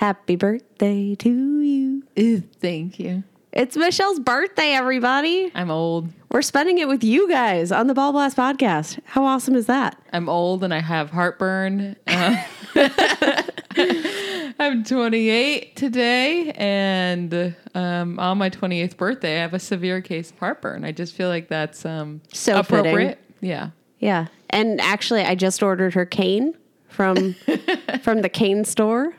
Happy birthday to you. thank you. It's Michelle's birthday, everybody. I'm old. We're spending it with you guys on the Ball Blast podcast. How awesome is that? I'm old and I have heartburn. Uh, I'm 28 today, and um, on my 28th birthday, I have a severe case of heartburn. I just feel like that's um, So appropriate. Yeah. Yeah. And actually, I just ordered her cane from from the cane store.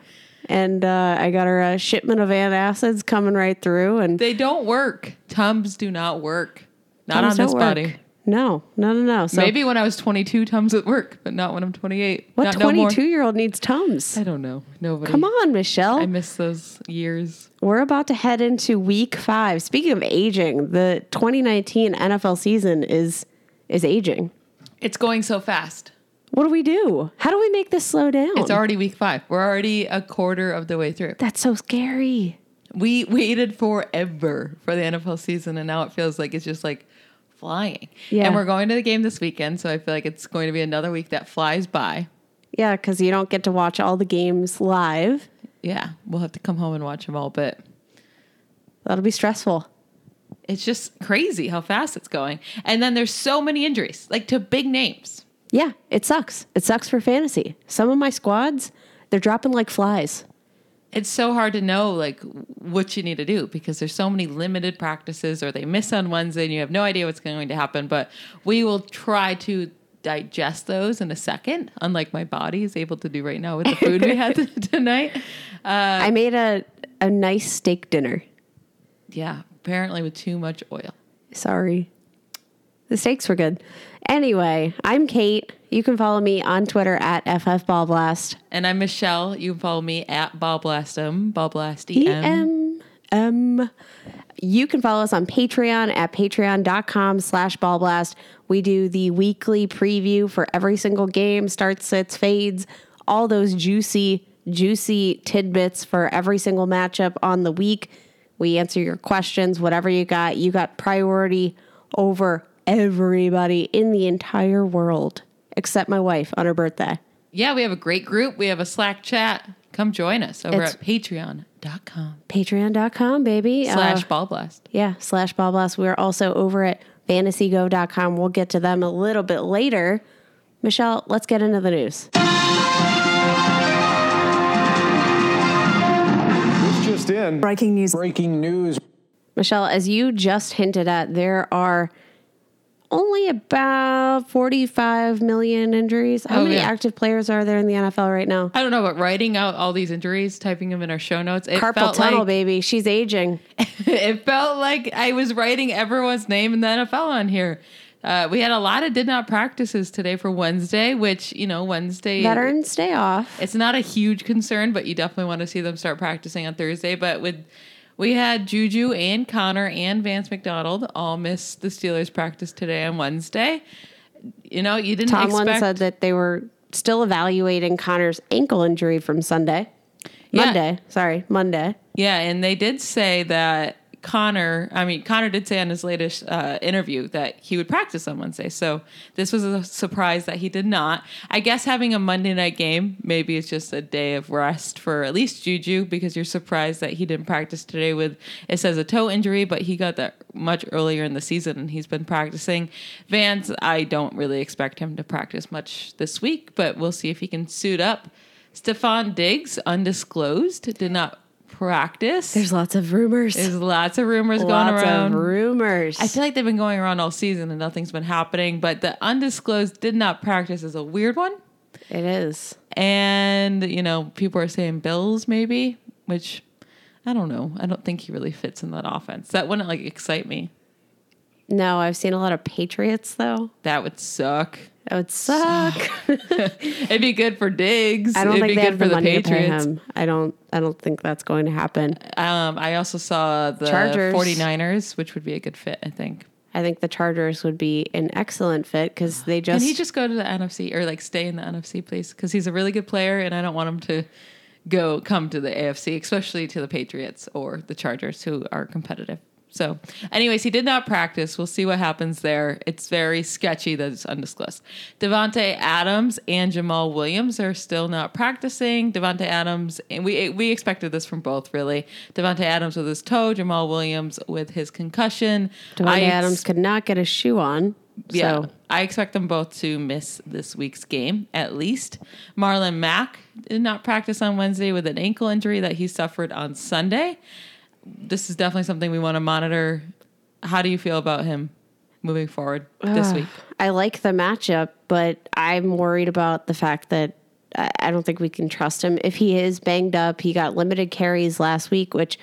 And uh, I got her a shipment of antacids coming right through. And They don't work. Tums do not work. Not Tums on this work. body. No, no, no, no. So Maybe when I was 22, Tums would work, but not when I'm 28. what Not no 22 year old needs Tums? I don't know. Nobody. Come on, Michelle. I miss those years. We're about to head into week five. Speaking of aging, the 2019 NFL season is is aging. It's going so fast. What do we do? How do we make this slow down? It's already week five. We're already a quarter of the way through. That's so scary. We waited forever for the NFL season, and now it feels like it's just like flying. Yeah. And we're going to the game this weekend, so I feel like it's going to be another week that flies by. Yeah, because you don't get to watch all the games live. Yeah, we'll have to come home and watch them all, but That'll be stressful. it's just crazy how fast it's going. And then there's so many injuries, like to big names. Yeah, it sucks. It sucks for fantasy. Some of my squads, they're dropping like flies. It's so hard to know like what you need to do because there's so many limited practices or they miss on Wednesday and you have no idea what's going to happen. But we will try to digest those in a second, unlike my body is able to do right now with the food we had tonight. Uh, I made a, a nice steak dinner. Yeah, apparently with too much oil. Sorry. The steaks were good. Anyway, I'm Kate. You can follow me on Twitter at FFBallblast. And I'm Michelle. You can follow me at Ballblastem, Ballblast EM. Um, you can follow us on Patreon at patreon.com slash ballblast. We do the weekly preview for every single game, starts, sits, fades, all those juicy, juicy tidbits for every single matchup on the week. We answer your questions, whatever you got. You got priority over everybody in the entire world, except my wife on her birthday. Yeah, we have a great group. We have a Slack chat. Come join us over It's- at patreon.com Patreon.com, baby. slash Uh, ballblast. Yeah, slash ball blast. We're also over at fantasygo.com. We'll get to them a little bit later. Michelle, let's get into the news. This just in. Breaking news. Breaking news. Michelle, as you just hinted at, there are only about 45 million injuries. How Oh, many yeah. active players are there in the NFL right now? I don't know, but writing out all these injuries, typing them in our show notes, it Carpal tunnel, like baby. She's aging. it felt like I was writing everyone's name in the NFL on here. Uh, we had a lot of did not practices today for Wednesday, which you know Wednesday Veterans stay off. It's not a huge concern, but you definitely want to see them start practicing on Thursday. But with we had Juju and Conner and Vance McDonald all miss the Steelers practice today on Wednesday. You know, you didn't Tomlin expect said that they were still evaluating Conner's ankle injury from Sunday. Yeah. Monday. Sorry, Monday. Yeah, and they did say that Conner, I mean, Conner did say on his latest uh, interview that he would practice on Wednesday. So this was a surprise that he did not. I guess having a Monday night game, maybe it's just a day of rest for at least Juju because you're surprised that he didn't practice today with, it says a toe injury, but he got that much earlier in the season and he's been practicing. Vance, I don't really expect him to practice much this week, but we'll see if he can suit up. Stefon Diggs, undisclosed, did not practice. There's lots of rumors. There's lots of rumors going around. lots around. of rumors. I feel like they've been going around all season and nothing's been happening, but the undisclosed did not practice is a weird one. it is. And, you know, people are saying Bills maybe, which I don't know. I don't think he really fits in that offense. That wouldn't like excite me. No, I've seen a lot of Patriots though. That would suck. That would suck. It'd be good for Diggs. I don't It'd think be they good have for the the money to pay Patriots. him. I don't. I don't think that's going to happen. Um, I also saw the Chargers. 49ers, which would be a good fit, I think. I think the Chargers would be an excellent fit because they just. Can he just go to the NFC or like stay in the NFC, please? Because he's a really good player, and I don't want him to go come to the AFC, especially to the Patriots or the Chargers, who are competitive. So, anyways, he did not practice. We'll see what happens there. It's very sketchy that it's undisclosed. Davante Adams and Jamaal Williams are still not practicing. Davante Adams, and we we expected this from both, really. Davante Adams with his toe, Jamaal Williams with his concussion. Ex- Adams could not get a shoe on. yeah, So I expect them both to miss this week's game at least. Marlon Mack did not practice on Wednesday with an ankle injury that he suffered on Sunday. This is definitely something we want to monitor. How do you feel about him moving forward this week? I like the matchup, but I'm worried about the fact that I don't think we can trust him. If he is banged up, he got limited carries last week, which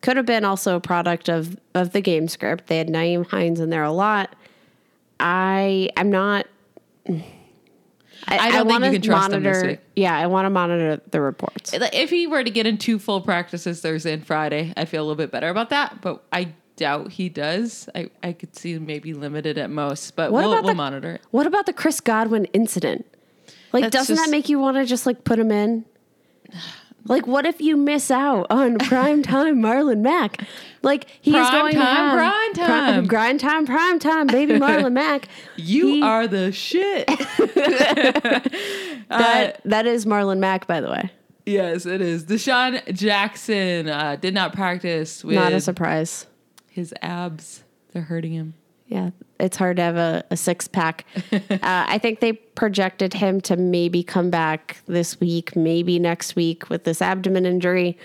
could have been also a product of of the game script. They had Nyheim Hines in there a lot. I I'm not. I don't think wanna you can trust him this monitor- week. Yeah, I want to monitor the reports. If he were to get in two full practices Thursday and Friday, I feel a little bit better about that. But I doubt he does. I, I could see maybe limited at most, but What we'll, about we'll the- monitor it. What about the Chris Godwin incident? Like, That's doesn't just- that make you want to just like put him in? Like, what if you miss out on prime time Marlon Mack? Like, he's Prime going to time, have prime pri- time. grind time, prime time, baby Marlon Mack. You He- are the shit. that. that is Marlon Mack, by the way. Yes, it is. DeSean Jackson uh, did not practice with Not a surprise. his abs. They're hurting him. Yeah, it's hard to have a, a six pack. uh, I think they projected him to maybe come back this week, maybe next week with this abdomen injury.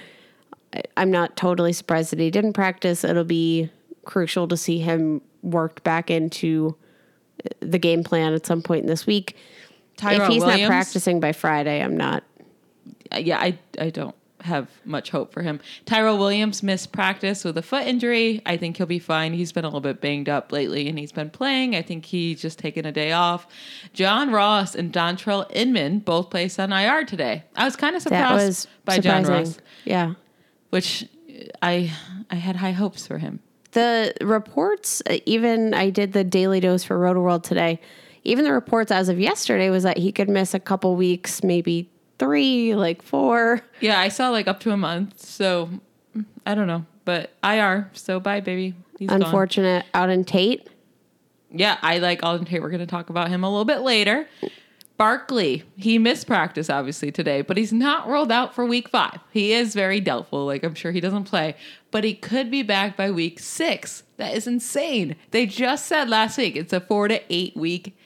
I- I'm not totally surprised that he didn't practice. It'll be crucial to see him worked back into the game plan at some point in this week. Tyrell if he's Williams, not practicing by Friday, I'm not. uh, yeah, I I don't have much hope for him. Tyrell Williams missed practice with a foot injury. I think he'll be fine. He's been a little bit banged up lately, and he's been playing. I think he's just taken a day off. John Ross and Dontrelle Inman both placed on IR today. I was kind of surprised by surprising. John Ross, Yeah. which I I had high hopes for him. the reports uh, even i did the daily dose for Rotoworld today even the reports as of yesterday was that he could miss a couple weeks maybe three like four Yeah, I saw like up to a month. So I don't know, but IR. So bye, baby. He's gone. unfortunate out in tate Yeah, I like Auden Tate. We're going to talk about him a little bit later. Barkley, he missed practice obviously today, but he's not rolled out for week five. He is very doubtful. Like, I'm sure he doesn't play, but he could be back by week six. That is insane. They just said last week it's a four to eight week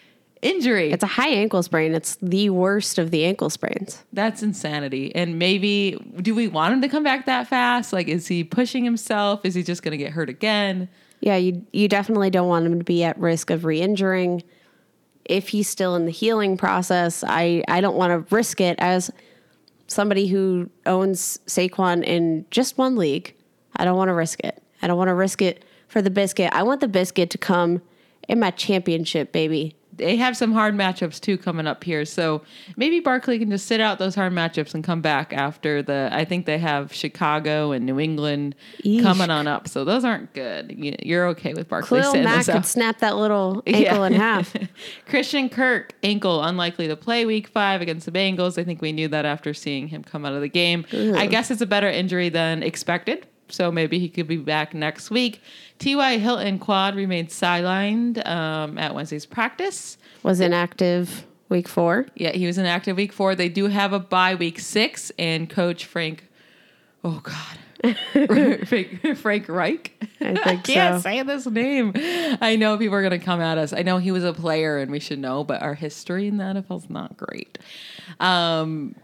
injury. it's a high ankle sprain it's the worst of the ankle sprains That's insanity. And maybe, do we want him to come back that fast? Like, is he pushing himself? Is he just going to get hurt again? yeah you you definitely don't want him to be at risk of re-injuring if he's still in the healing process i i don't want to risk it as somebody who owns Saquon in just one league, I don't want to risk it. I don't want to risk it for the biscuit. I want the biscuit to come in my championship, baby. They have some hard matchups too coming up here. So maybe Barkley can just sit out those hard matchups and come back after the. I think they have Chicago and New England Eesh. coming on up. So those aren't good. You- You're okay with Barkley Khalil sitting Mack could snap that little ankle Yeah. in half. Christian Kirk, ankle unlikely to play week five against the Bengals. I think we knew that after seeing him come out of the game. I guess it's a better injury than expected. So maybe he could be back next week. T.Y. Hilton quad remained sidelined um, at Wednesday's practice. Was inactive week four. Yeah, he was in active week four. They do have a bye week six, and Coach Frank, oh God, Frank, Frank Reich. I think can't so. say this name. I know people are going to come at us. I know he was a player, and we should know, but our history in the NFL is not great. Um,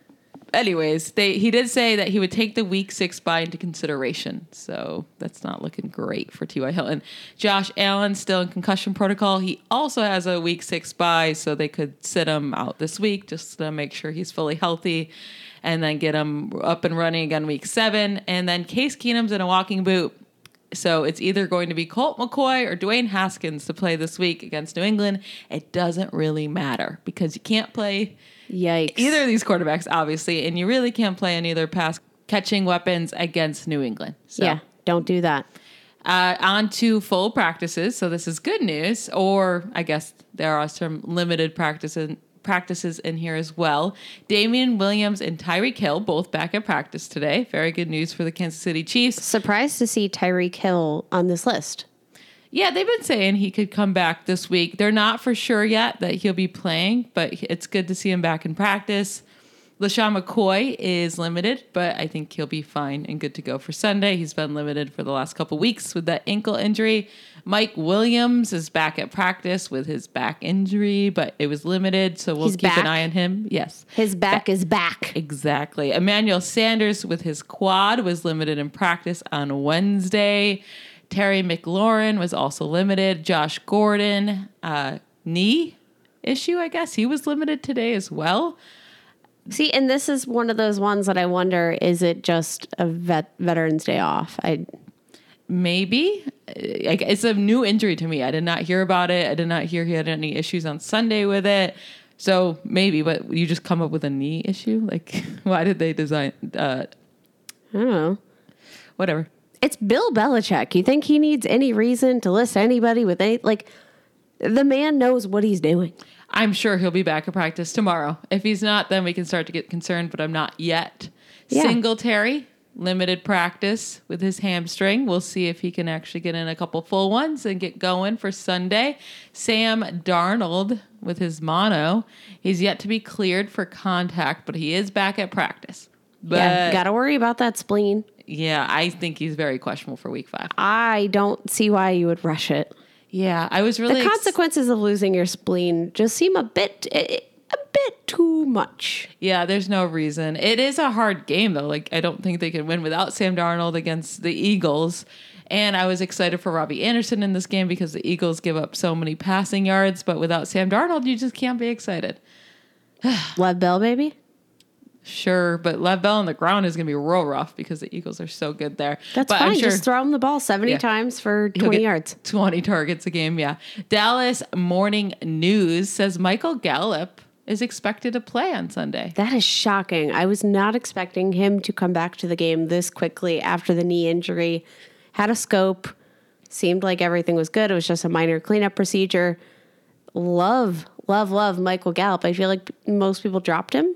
anyways, they he did say that he would take the week six bye into consideration. So that's not looking great for T.Y. Hilton. Josh Allen still in concussion protocol. He also has a week six bye, so they could sit him out this week just to make sure he's fully healthy. And then get him up and running again week seven. And then Case Keenum's in a walking boot So it's either going to be Colt McCoy or Dwayne Haskins to play this week against New England. It doesn't really matter because you can't play Yikes. either of these quarterbacks, obviously, and you really can't play any other pass catching weapons against New England. So. Yeah, don't do that. Uh, on to full practices. So this is good news, or I guess there are some limited practices practices in here as well. Damien Williams and Tyreek Hill both back at practice today. Very good news for the Kansas City Chiefs. Surprised to see Tyreek Hill on this list. Yeah, they've been saying he could come back this week. They're not for sure yet that he'll be playing, but it's good to see him back in practice. LeSean McCoy is limited, but I think he'll be fine and good to go for Sunday. He's been limited for the last couple weeks with that ankle injury. Mike Williams is back at practice with his back injury, but it was limited, so we'll He's keep back? an eye on him. Yes. His back is back. Exactly. Emmanuel Sanders with his quad was limited in practice on Wednesday. Terry McLaurin was also limited. Josh Gordon, uh, knee issue, I guess. He was limited today as well. See, and this is one of those ones that I wonder is it just a vet, Veterans Day off? I Maybe. It's a new injury to me. I did not hear about it. I did not hear he had any issues on Sunday with it. So maybe, but you just come up with a knee issue? Like, why did they design, uh, I don't know. whatever. It's Bill Belichick. You think he needs any reason to list anybody with any like the man knows what he's doing. I'm sure he'll be back at practice tomorrow. If he's not, then we can start to get concerned, but I'm not yet. Yeah. Singletary, limited practice with his hamstring. We'll see if he can actually get in a couple full ones and get going for Sunday. Sam Darnold with his mono. He's yet to be cleared for contact, but he is back at practice. But yeah, got to worry about that spleen. Yeah, I think he's very questionable for week five. I don't see why you would rush it. Yeah, I was really The ex- consequences of losing your spleen just seem a bit a bit too much. Yeah, there's no reason. It is a hard game though. Like I don't think they can win without Sam Darnold against the Eagles. And I was excited for Robby Anderson in this game because the Eagles give up so many passing yards, but without Sam Darnold, you just can't be excited. Lev Bell, baby. Sure, but Lev Bell on the ground is going to be real rough because the Eagles are so good there. That's but fine. I'm sure Just throw him the ball 70 Yeah. times for 20 yards. 20 targets a game, yeah. Dallas Morning News says Michael Gallup is expected to play on Sunday. That is shocking. I was not expecting him to come back to the game this quickly after the knee injury. Had a scope, seemed like everything was good. It was just a minor cleanup procedure. Love, love, love Michael Gallup. I feel like most people dropped him.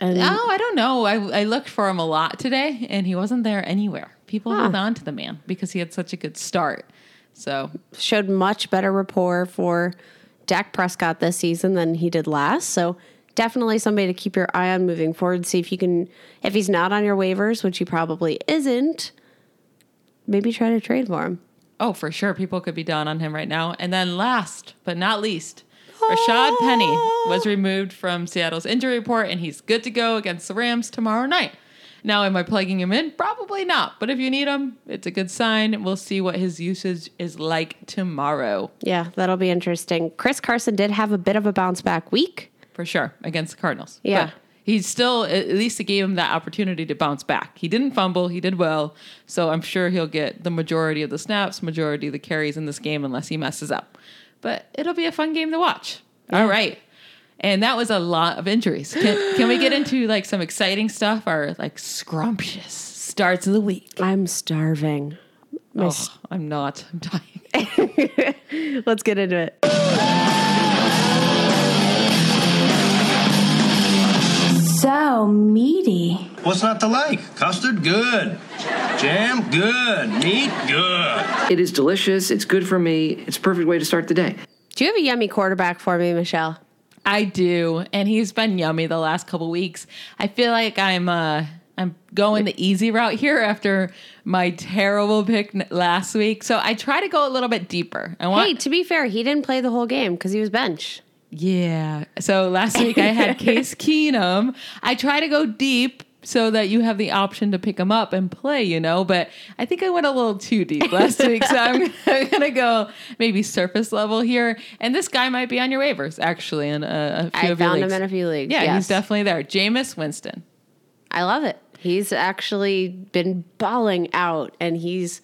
And Oh, I don't know. I, I looked for him a lot today, and he wasn't there anywhere. People Huh. held on to the man because he had such a good start. So showed much better rapport for Dak Prescott this season than he did last. So definitely somebody to keep your eye on moving forward. See if you can, if he's not on your waivers, which he probably isn't, maybe try to trade for him. Oh, for sure. People could be down on him right now. And then last but not least, Rashad Penny was ah. removed from Seattle's injury report and he's good to go against the Rams tomorrow night. Now, am I plugging him in? Probably not. But if you need him, it's a good sign. We'll see what his usage is like tomorrow Yeah, that'll be interesting. Chris Carson did have a bit of a bounce back week. for sure against the Cardinals. Yeah. But he's still, at least it gave him that opportunity to bounce back. He didn't fumble, he did well. So I'm sure he'll get the majority of the snaps, majority of the carries in this game unless he messes up. But it'll be a fun game to watch. All right. And that was a lot of injuries. Can, can we get into like some exciting stuff? Our like scrumptious starts of the week. I'm starving. My Oh, I'm not. I'm dying. Let's get into it. So meaty. What's not to like? Custard, good. Jam, good. Meat, good. It is delicious. It's good for me. It's a perfect way to start the day. Do you have a yummy quarterback for me, Michelle? I do, and he's been yummy the last couple weeks. I feel like I'm uh I'm going the easy route here after my terrible pick last week. So I try to go a little bit deeper. I want Hey, to be fair, he didn't play the whole game because he was bench. yeah. So last week I had Case Keenum. I try to go deep so that you have the option to pick him up and play, you know, but I think I went a little too deep last week. So I'm, I'm going to go maybe surface level here. And this guy might be on your waivers, actually, in a, a few I of your found him in a few leagues. Yeah, yes. he's definitely there. Jameis Winston. I love it. He's actually been balling out, and he's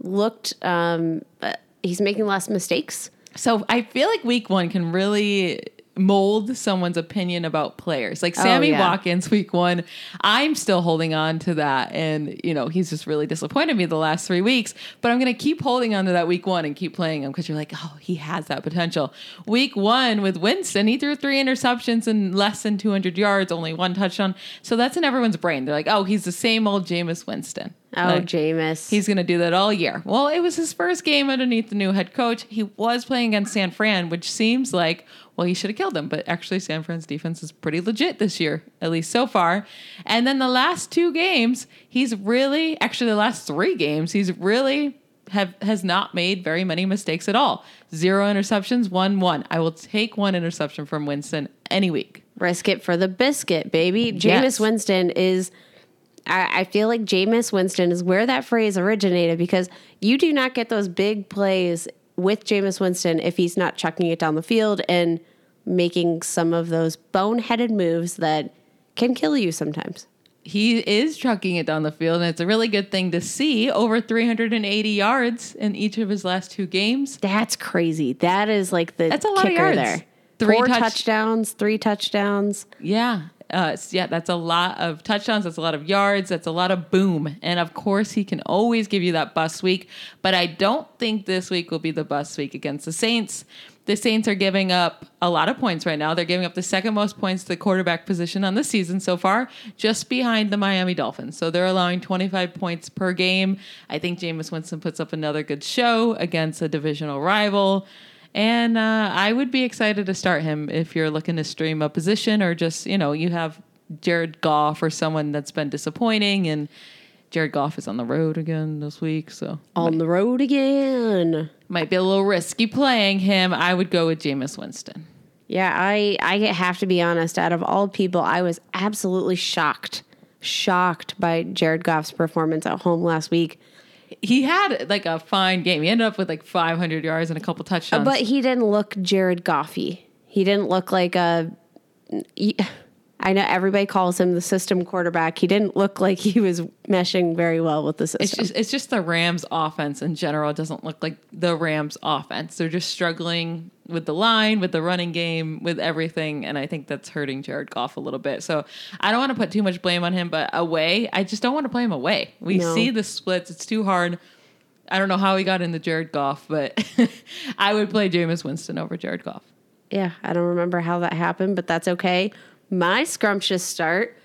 looked. Um, uh, he's making less mistakes. So I feel like week one can really mold someone's opinion about players. Like oh, Sammy yeah. Watkins, week one, I'm still holding on to that. And, you know, he's just really disappointed me the last three weeks. But I'm going to keep holding on to that week one and keep playing him because you're like, oh, he has that potential. Week one with Winston, he threw three interceptions and less than 200 yards, only one touchdown. So that's in everyone's brain. They're like, oh, he's the same old Jameis Winston. Oh, Like, Jameis. He's going to do that all year. Well, it was his first game underneath the new head coach. He was playing against San Fran, which seems like, well, he should have killed them. But actually, San Fran's defense is pretty legit this year, at least so far. And then the last two games, he's really, actually, the last three games, he's really have has not made very many mistakes at all. Zero interceptions, one one. I will take one interception from Winston any week. Risk it for the biscuit, baby. Jameis Yes. Winston is. I, I feel like Jameis Winston is where that phrase originated because you do not get those big plays with Jameis Winston if he's not chucking it down the field and making some of those boneheaded moves that can kill you sometimes. he is chucking it down the field, and it's a really good thing to see. Over 380 yards in each of his last two games. That's crazy. That is like the That's a lot of yards. there. Three Four touch- touchdowns, three touchdowns. Yeah. Uh, yeah, that's a lot of touchdowns. That's a lot of yards. That's a lot of boom. And of course, he can always give you that bust week. But I don't think this week will be the bust week against the Saints. The Saints are giving up a lot of points right now. They're giving up the second most points to the quarterback position on the season so far, just behind the Miami Dolphins. So they're allowing 25 points per game. I think Jameis Winston puts up another good show against a divisional rival. And uh, I would be excited to start him if you're looking to stream a position or just, you know, you have Jared Goff or someone that's been disappointing. And Jared Goff is on the road again this week. So On the road again. might be a little risky playing him. I would go with Jameis Winston. Yeah, I I have to be honest. Out of all people, I was absolutely shocked, shocked by Jared Goff's performance at home last week. He had like a fine game. He ended up with like 500 yards and a couple touchdowns. But he didn't look Jared Goffy. He didn't look like a. he- I know everybody calls him the system quarterback. He didn't look like he was meshing very well with the system. It's just it's just the Rams offense in general It doesn't look like the Rams offense. They're just struggling with the line, with the running game, with everything, and I think that's hurting Jared Goff a little bit. So I don't want to put too much blame on him, but away, I just don't want to play him away. We No. see the splits; it's too hard. I don't know how he got into Jared Goff, but I would play Jameis Winston over Jared Goff. Yeah, I don't remember how that happened, but that's okay. My scrumptious start.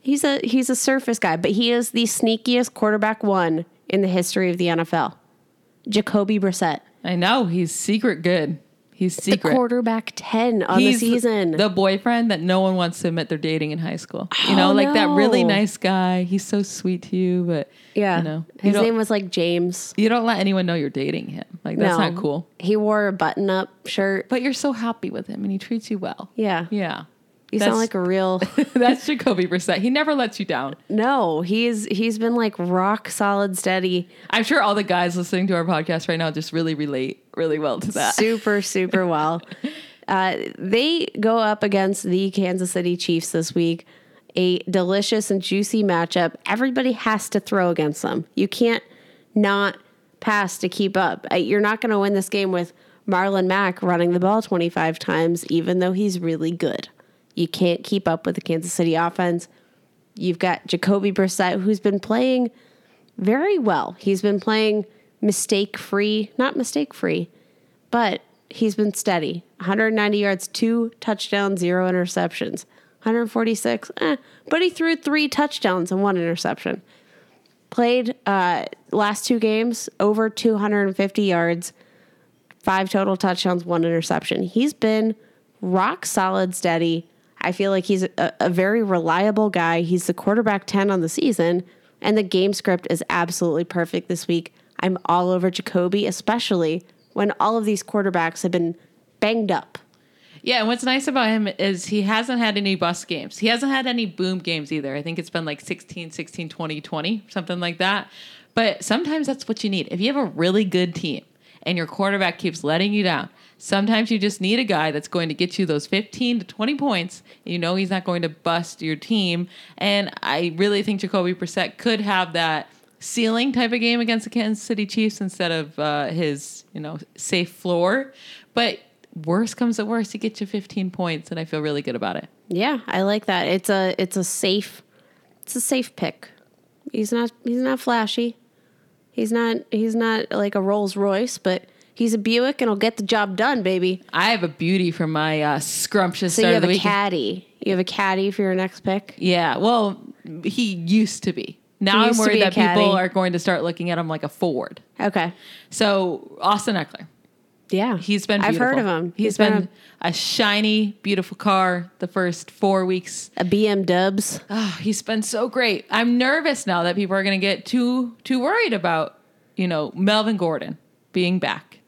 He's a he's a surface guy, but he is the sneakiest quarterback one in the history of the NFL. Jacoby Brissett, I know he's secret good. He's the secret. quarterback ten on He's the season. The boyfriend that no one wants to admit they're dating in high school. You Oh, know, like that really nice guy. He's so sweet to you, but yeah, you know, his don't, name was like James. you don't let anyone know you're dating him. Like that's no, not cool. He wore a button-up shirt. But you're so happy with him, and he treats you well. Yeah, Yeah, you That's- sound like a real. that's Jacoby Brissett. He never lets you down. no, he's he's been like rock solid, steady, I'm sure all the guys listening to our podcast right now just really relate really well to that. super super well. Uh, they go up against the Kansas City Chiefs this week. A delicious and juicy matchup. Everybody has to throw against them. You can't not pass to keep up. Uh, You're not going to win this game with Marlon Mack running the ball 25 times, even though he's really good. You can't keep up with the Kansas City offense. You've got Jacoby Brissett, who's been playing very well. He's been playing mistake free, not mistake free, but he's been steady. 190 yards, two touchdowns, zero interceptions. 146, eh, but he threw three touchdowns and one interception. Played uh, last two games over 250 yards, five total touchdowns, one interception. He's been rock solid, steady. I feel like he's a, a very reliable guy. He's the quarterback 10 on the season, and the game script is absolutely perfect this week. I'm all over Jacoby, especially when all of these quarterbacks have been banged up. Yeah, and what's nice about him is he hasn't had any bust games. He hasn't had any boom games either. I think it's been like 16, 16, 20, 20, something like that. But sometimes that's what you need. If you have a really good team and your quarterback keeps letting you down, Sometimes you just need a guy that's going to get you those 15 to 20 points. You know he's not going to bust your team. And I really think Jacoby Brissett could have that ceiling type of game against the Kansas City Chiefs instead of uh, his, you know, safe floor. But worst comes to worst, he gets you 15 points, and I feel really good about it. Yeah, I like that. It's a it's a safe it's a safe pick. He's not he's not flashy. He's not he's not like a Rolls Royce, but he's a Buick and he'll get the job done, baby. I have a beauty for my uh, scrumptious So start you of have the a week. caddy. You have a caddy for your next pick. Yeah, well, he used to be. Now I'm worried a that people are going to start looking at him like a Ford. Okay. So Austin Ekeler, Yeah. he's been. I've heard of beautiful. him. he's been a shiny, beautiful car the first four weeks. a BM Dubs. Oh, he's been so great. I'm nervous now that people are going to get too too worried about you know Melvin Gordon being back.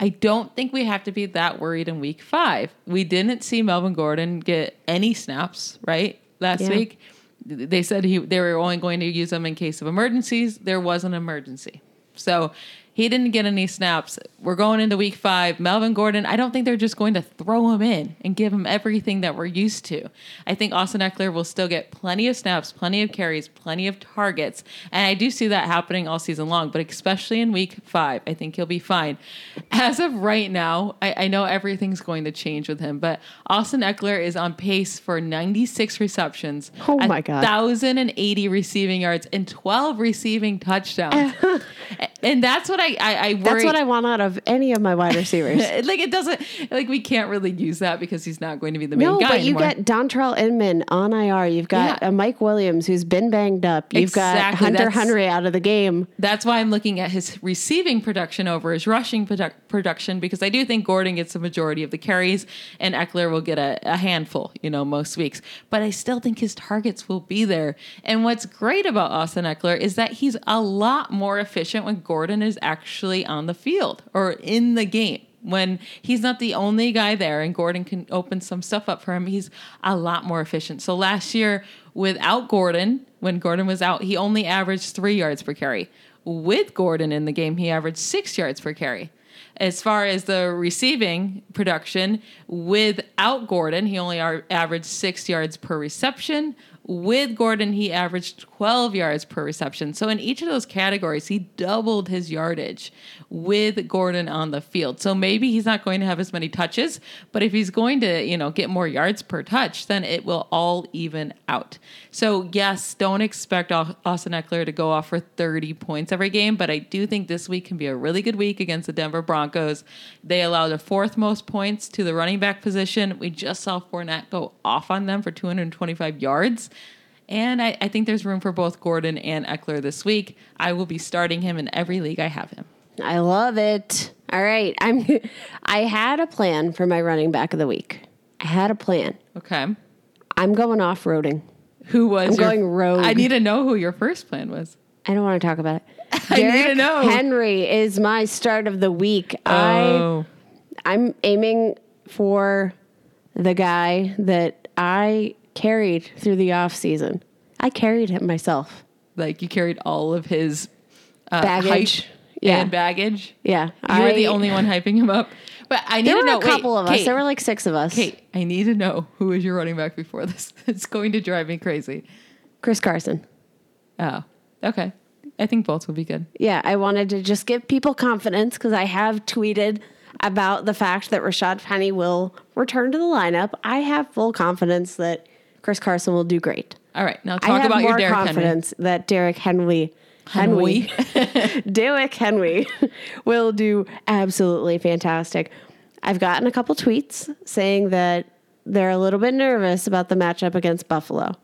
I don't think we have to be that worried in week five. We didn't see Melvin Gordon get any snaps right last Yeah. week. They said he they were only going to use them in case of emergencies. There was an emergency, so he didn't get any snaps. We're going into week five. Melvin Gordon, I don't think they're just going to throw him in and give him everything that we're used to. I think Austin Ekeler will still get plenty of snaps, plenty of carries, plenty of targets. And I do see that happening all season long, but especially in week five, I think he'll be fine. As of right now, I, I know everything's going to change with him, but Austin Ekeler is on pace for 96 receptions. Oh my God. 1,080 receiving yards and 12 receiving touchdowns. and that's what I, I, I worry. That's what I want out of any of my wide receivers. like it doesn't like we can't really use that because he's not going to be the main no, guy but you anymore. get Dontrelle Inman on IR. You've got Yeah. a Mike Williams who's been banged up. You've got Hunter that's- Henry out of the game. That's why I'm looking at his receiving production over his rushing produ- production because I do think Gordon gets the majority of the carries and Ekeler will get a, a handful, you know, most weeks. But I still think his targets will be there. And what's great about Austin Ekeler is that he's a lot more efficient when Gordon is actually on the field or in the game. When he's not the only guy there and Gordon can open some stuff up for him, he's a lot more efficient. So last year, without Gordon, when Gordon was out, he only averaged three yards per carry. With Gordon in the game, he averaged six yards per carry. As far as the receiving production, without Gordon, he only averaged six yards per reception. With Gordon, he averaged 12 yards per reception. So in each of those categories, he doubled his yardage with Gordon on the field. So maybe he's not going to have as many touches, but if he's going to, you know, get more yards per touch, then it will all even out. So yes, don't expect Austin Ekeler to go off for 30 points every game, but I do think this week can be a really good week against the Denver Broncos. They allowed the fourth most points to the running back position. We just saw Fournette go off on them for 225 yards. And I, I think there's room for both Gordon and Ekeler this week. I will be starting him in every league I have him. I love it. All right, I'm. I had a plan for my running back of the week. I had a plan. Okay. I'm going off roading. Who was I'm your- going rogue. I need to know who your first plan was. I don't want to talk about it. I need to know. Henry is my start of the week. Oh. I I'm aiming for the guy that I carried through the off season. I carried him myself. Like you carried all of his uh, Baggage. Yeah. and baggage. Yeah, You were the only one hyping him up. But I need There to were know. a couple wait, of us. Kate, There were like six of us. Kate, I need to know who is your running back before this. It's going to drive me crazy. Chris Carson. Oh, okay. I think both will be good. Yeah, I wanted to just give people confidence because I have tweeted about the fact that Rashad Penny will return to the lineup. I have full confidence that Chris Carson will do great. All right, now I talk have about more your Derrick Henry. confidence that Derrick Henry, Henry, Derrick Henry will do absolutely fantastic. I've gotten a couple tweets saying that they're a little bit nervous about the matchup against Buffalo.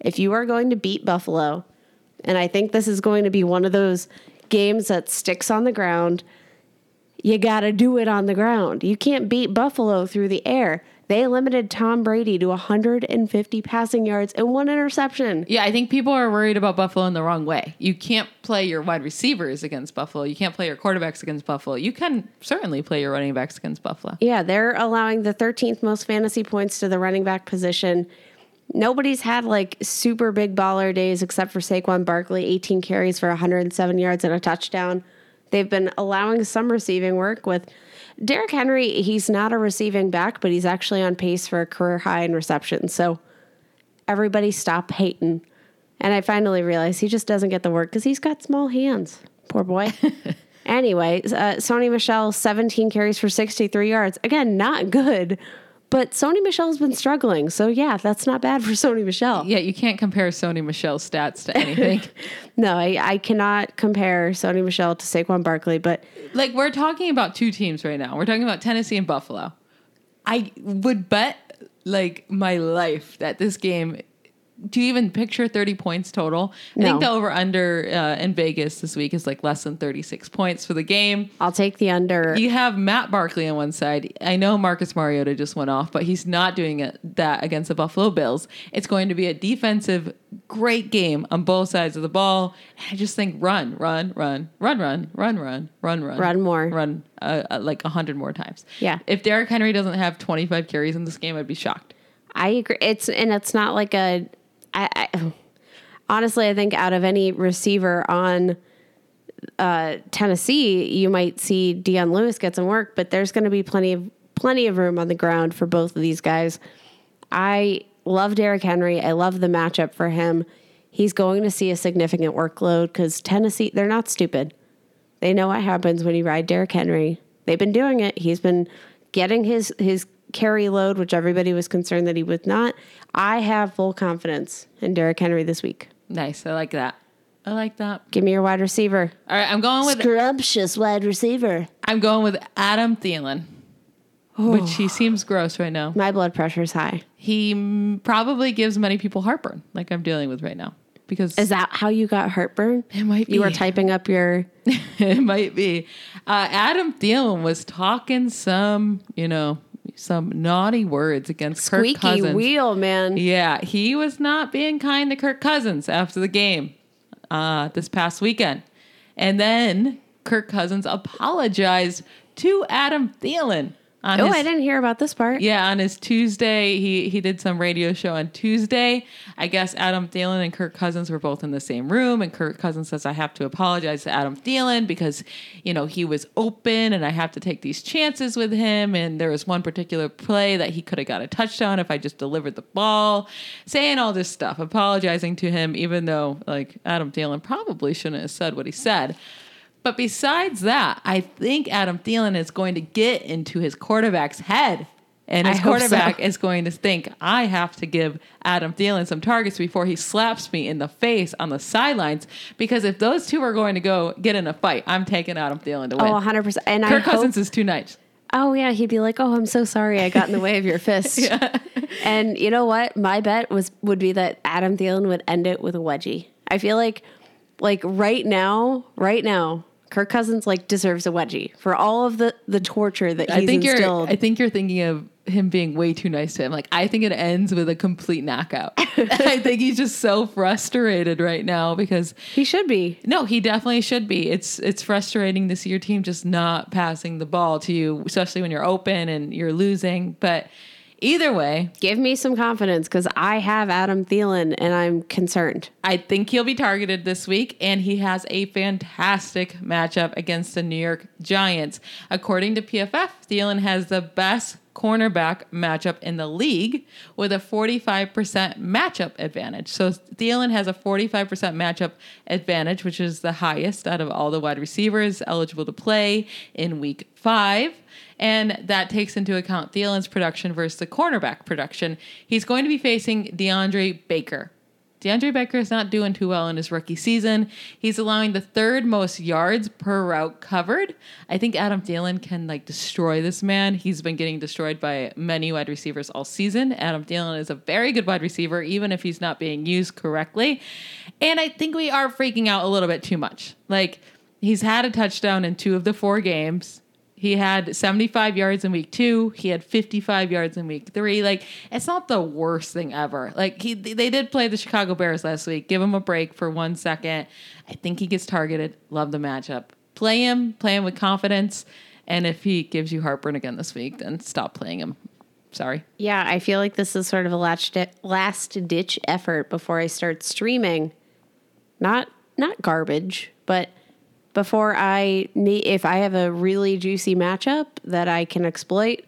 If you are going to beat Buffalo, and I think this is going to be one of those games that sticks on the ground, you got to do it on the ground. You can't beat Buffalo through the air. They limited Tom Brady to 150 passing yards and one interception. Yeah, I think people are worried about Buffalo in the wrong way. You can't play your wide receivers against Buffalo. You can't play your quarterbacks against Buffalo. You can certainly play your running backs against Buffalo. Yeah, they're allowing the 13th most fantasy points to the running back position. Nobody's had like super big baller days except for Saquon Barkley, 18 carries for 107 yards and a touchdown. They've been allowing some receiving work with Derrick Henry, he's not a receiving back, but he's actually on pace for a career high in reception. So everybody stop hating. And I finally realized he just doesn't get the work because he's got small hands. Poor boy. anyway, uh, Sony Michel, 17 carries for 63 yards. Again, not good. But Sony Michel's been struggling. So yeah, that's not bad for Sony Michel. Yeah, you can't compare Sony Michel's stats to anything. No, I, I cannot compare Sony Michel to Saquon Barkley, but like we're talking about two teams right now. We're talking about Tennessee and Buffalo. I would bet like my life that this game do you even picture 30 points total? I No. think the over under uh, in Vegas this week is like less than 36 points for the game. I'll take the under. You have Matt Barkley on one side. I know Marcus Mariota just went off, but he's not doing it, that against the Buffalo Bills. It's going to be a defensive, great game on both sides of the ball. I just think run, run, run, run, run, run, run, run, run, Run more. run uh, uh, like a hundred more times. Yeah. If Derrick Henry doesn't have 25 carries in this game, I'd be shocked. I agree. It's and it's not like a. I, I honestly, I think out of any receiver on uh, Tennessee, you might see Dion Lewis get some work, but there's going to be plenty of plenty of room on the ground for both of these guys. I love Derrick Henry. I love the matchup for him. He's going to see a significant workload because Tennessee, they're not stupid. They know what happens when you ride Derrick Henry. They've been doing it. He's been getting his his carry load, which everybody was concerned that he would not. I have full confidence in Derrick Henry this week. Nice. I like that. I like that. Give me your wide receiver. All right, I'm going with Scrumptious wide receiver. I'm going with Adam Thielen, which he seems gross right now. My blood pressure is high. he probably gives many people heartburn, like I'm dealing with right now. Because Is that how you got heartburn? It might You were typing up your. it might be. Uh, Adam Thielen was talking some, you know, some naughty words against Kirk Cousins. Squeaky Cousins. wheel, man. Yeah, he was not being kind to Kirk Cousins after the game uh, this past weekend. And then Kirk Cousins apologized to Adam Thielen. On Oh, his, I didn't hear about this part. Yeah, on his Tuesday, he he did some radio show on Tuesday. I guess Adam Thielen and Kirk Cousins were both in the same room, and Kirk Cousins says I have to apologize to Adam Thielen because you know he was open, and I have to take these chances with him. And there was one particular play that he could have got a touchdown if I just delivered the ball, saying all this stuff, apologizing to him, even though like Adam Thielen probably shouldn't have said what he said. But besides that, I think Adam Thielen is going to get into his quarterback's head. And his I hope so. quarterback is going to think, I have to give Adam Thielen some targets before he slaps me in the face on the sidelines. Because if those two are going to go get in a fight, I'm taking Adam Thielen to oh, win. Oh, 100%. And I Kirk hope, Cousins is too nice. Oh yeah, he'd be like, "Oh, I'm so sorry, I got in the way of your fist." And you know what? My bet was would be that Adam Thielen would end it with a wedgie. I feel like, like right now, right now, Kirk Cousins like deserves a wedgie for all of the the torture that he's I think instilled. you're I think you're thinking of him being way too nice to him. Like I think it ends with a complete knockout. I think he's just so frustrated right now because he should be. No, he definitely should be. It's it's frustrating to see your team just not passing the ball to you, especially when you're open and you're losing. But either way, Give me some confidence because I have Adam Thielen and I'm concerned. I think he'll be targeted this week, and he has a fantastic matchup against the New York Giants. According to PFF, Thielen has the best cornerback matchup in the league with a 45% matchup advantage. So Thielen has a 45% matchup advantage, which is the highest out of all the wide receivers eligible to play in week five. And that takes into account Thielen's production versus the cornerback production. He's going to be facing DeAndre Baker. DeAndre Baker is not doing too well in his rookie season. He's allowing the third most yards per route covered. I think Adam Thielen can like destroy this man. He's been getting destroyed by many wide receivers all season. Adam Thielen is a very good wide receiver, even if he's not being used correctly. And I think we are freaking out a little bit too much. Like he's had a touchdown in two of the four games. He had 75 yards in week two. He had 55 yards in week three. Like, it's not the worst thing ever. Like, he they did play the Chicago Bears last week. Give him a break for one second. I think he gets targeted. Love the matchup. Play him, play him with confidence. And if he gives you heartburn again this week, then stop playing him. Sorry. Yeah, I feel like this is sort of a last last ditch effort before I start streaming. Not not garbage, but before I need, if I have a really juicy matchup that I can exploit,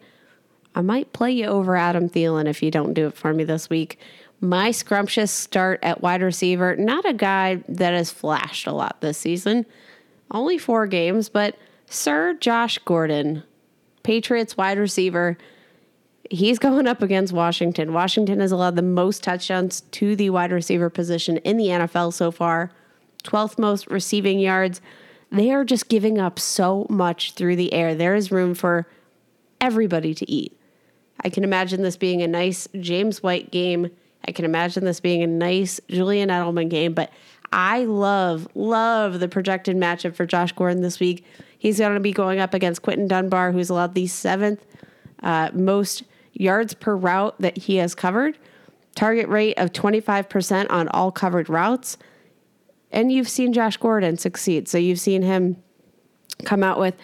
I might play you over Adam Thielen if you don't do it for me this week. My scrumptious start at wide receiver, not a guy that has flashed a lot this season, only four games, but Sir Josh Gordon, Patriots wide receiver, he's going up against Washington. Washington has allowed the most touchdowns to the wide receiver position in the NFL so far, 12th most receiving yards. They are just giving up so much through the air. There is room for everybody to eat. I can imagine this being a nice James White game. I can imagine this being a nice Julian Edelman game, but I love, love the projected matchup for Josh Gordon this week. He's going to be going up against Quinton Dunbar, who's allowed the seventh uh, most yards per route that he has covered, target rate of 25% on all covered routes. And you've seen Josh Gordon succeed. So you've seen him come out with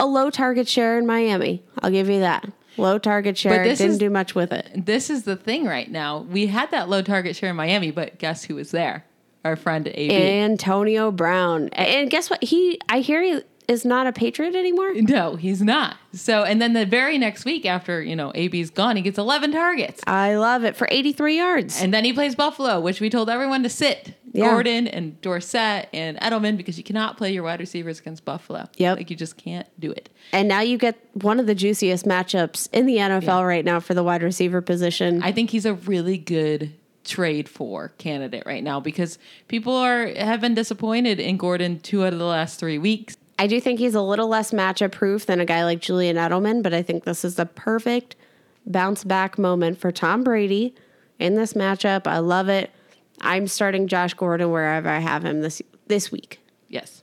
a low target share in Miami. I'll give you that. Low target share. But this Didn't is- do much with it. This is the thing right now. We had that low target share in Miami, but guess who was there? Our friend AB. Antonio Brown. And guess what? He, I hear he is not a Patriot anymore. no, he's not. So, and then the very next week after, you know, AB's gone, he gets 11 targets. I love it for 83 yards. And then he plays Buffalo, which we told everyone to sit. Yeah. Gordon and Dorsett and Edelman because you cannot play your wide receivers against Buffalo. Yep. Like you just can't do it. And now you get one of the juiciest matchups in the NFL right now for the wide receiver position. I think he's a really good trade for candidate right now because people are have been disappointed in Gordon two out of the last three weeks. I do think he's a little less matchup proof than a guy like Julian Edelman, but I think this is the perfect bounce back moment for Tom Brady in this matchup. I love it. I'm starting Josh Gordon wherever I have him this this week. Yes.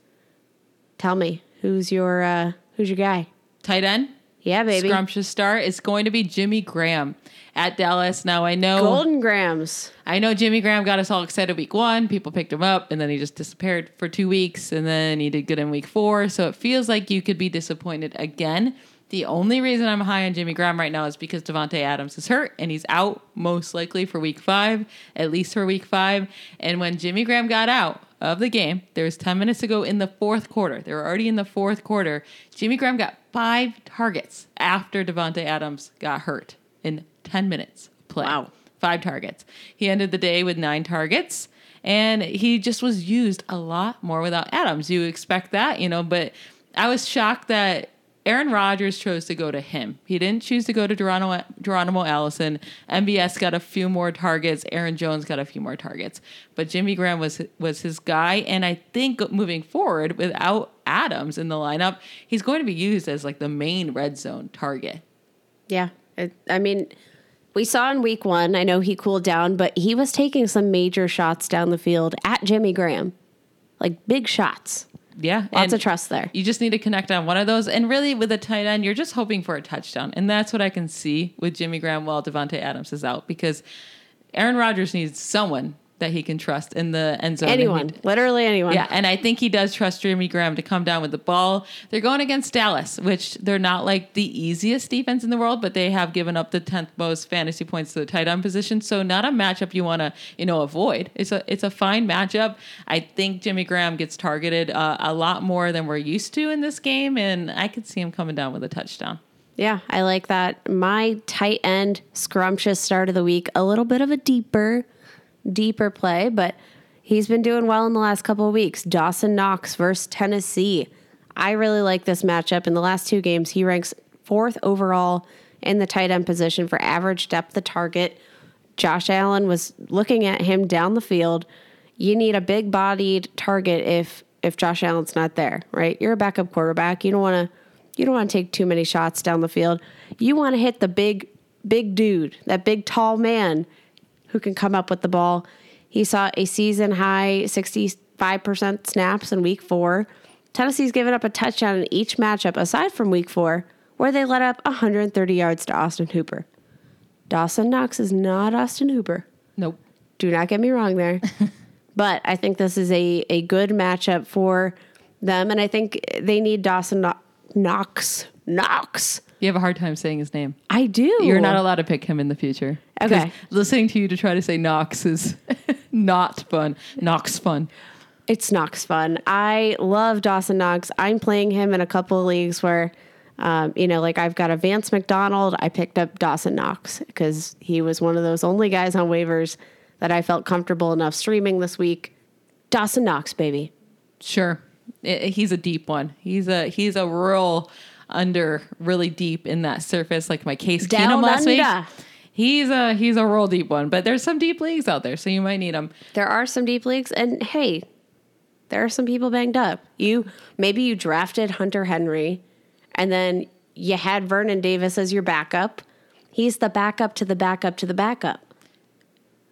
Tell me who's your uh, who's your guy? Tight end. Yeah, baby. Scrumptious start is going to be Jimmy Graham at Dallas. Now I know Golden Grahams. I know Jimmy Graham got us all excited week one. People picked him up, and then he just disappeared for two weeks, and then he did good in week four. So it feels like you could be disappointed again. The only reason I'm high on Jimmy Graham right now is because Davante Adams is hurt and he's out most likely for week five, at least for week five. And when Jimmy Graham got out of the game, there was 10 minutes to go in the fourth quarter. They were already in the fourth quarter. Jimmy Graham got five targets after Davante Adams got hurt in 10 minutes play. Wow. Five targets. He ended the day with nine targets. And he just was used a lot more without Adams. You expect that, you know, but I was shocked that Aaron Rodgers chose to go to him. He didn't choose to go to Geronimo, Geronimo Allison. MVS got a few more targets. Aaron Jones got a few more targets. But Jimmy Graham was was his guy. And I think moving forward, without Adams in the lineup, he's going to be used as like the main red zone target. Yeah. I mean, we saw in week one, I know he cooled down, but he was taking some major shots down the field at Jimmy Graham. Like big shots. Yeah. Lots and of trust there. You just need to connect on one of those. And really, with a tight end, you're just hoping for a touchdown. And that's what I can see with Jimmy Graham while Davante Adams is out because Aaron Rodgers needs someone that he can trust in the end zone. And he- Anyone, literally anyone. yeah, and I think he does trust Jimmy Graham to come down with the ball. They're going against Dallas, which they're not like the easiest defense in the world, but they have given up the tenth most fantasy points to the tight end position. So not a matchup you want to you know avoid. It's a it's a fine matchup. I think Jimmy Graham gets targeted uh, a lot more than we're used to in this game, and I could see him coming down with a touchdown. Yeah, I like that. My tight end scrumptious start of the week, a little bit of a deeper, deeper play, but he's been doing well in the last couple of weeks. Dawson Knox versus Tennessee. I really like this matchup. In the last two games, he ranks fourth overall in the tight end position for average depth of target. Josh Allen was looking at him down the field. You need a big bodied target if if Josh Allen's not there, right? You're a backup quarterback. You don't want to you don't want to take too many shots down the field. You want to hit the big big dude, that big tall man who can come up with the ball. He saw a season high 65% snaps in week 4. Tennessee's given up a touchdown in each matchup aside from week 4 where they let up 130 yards to Austin Hooper. Dawson Knox is not Austin Hooper. Nope. Do not get me wrong there. but I think this is a, a good matchup for them. And I think they need Dawson Kno- Knox. Knox. You have a hard time saying his name. I do. You're not allowed to pick him in the future. Okay. Listening to you to try to say Knox is not fun. Knox fun. It's Knox fun. I love Dawson Knox. I'm playing him in a couple of leagues where, um, you know, like I've got a Vance McDonald. I picked up Dawson Knox because he was one of those only guys on waivers that I felt comfortable enough streaming this week. Dawson Knox, baby. Sure, I- he's a deep one. He's a he's a real under, really deep in that surface, like my Case Down Keenum last week. under. He's a he's a real deep one, but there's some deep leagues out there, so you might need him. There are some deep leagues, and hey, there are some people banged up. You maybe you drafted Hunter Henry, and then you had Vernon Davis as your backup. He's the backup to the backup to the backup.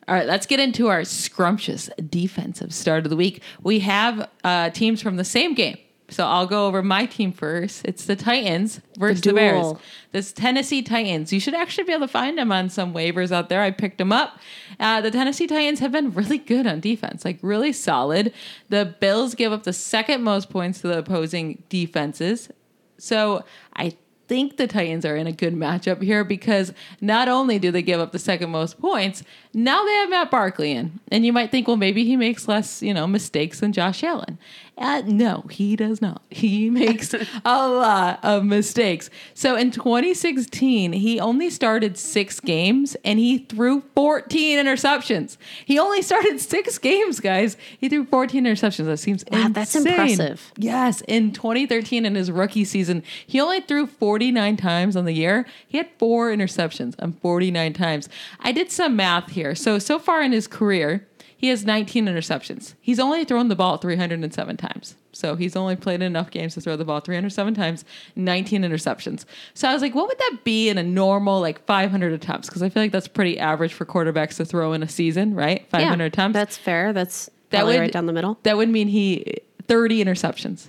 All right, let's get into our scrumptious defensive start of the week. We have uh, teams from the same game. So I'll go over my team first. It's the Titans versus the, Bears. duel. This Tennessee Titans. You should actually be able to find them on some waivers out there. I picked them up. Uh, the Tennessee Titans have been really good on defense, like really solid. The Bills give up the second most points to the opposing defenses. So I think the Titans are in a good matchup here because not only do they give up the second most points, now they have Matt Barkley in. And you might think, well, maybe he makes less, you know, mistakes than Josh Allen. Uh, no, he does not. He makes a lot of mistakes. So in 2016, he only started six games and he threw 14 interceptions. He only started six games, guys. He threw 14 interceptions. That seems Wow, that's impressive. Yes, in 2013 in his rookie season, he only threw 49 times on the year. He had four interceptions on 49 times. I did some math here. So so far in his career, he has 19 interceptions. He's only thrown the ball 307 times. So he's only played enough games to throw the ball 307 times, 19 interceptions. So I was like, what would that be in a normal like 500 attempts? Because I feel like that's pretty average for quarterbacks to throw in a season, right? 500 attempts. That's fair. That's That would- right down the middle. That would mean he 30 interceptions.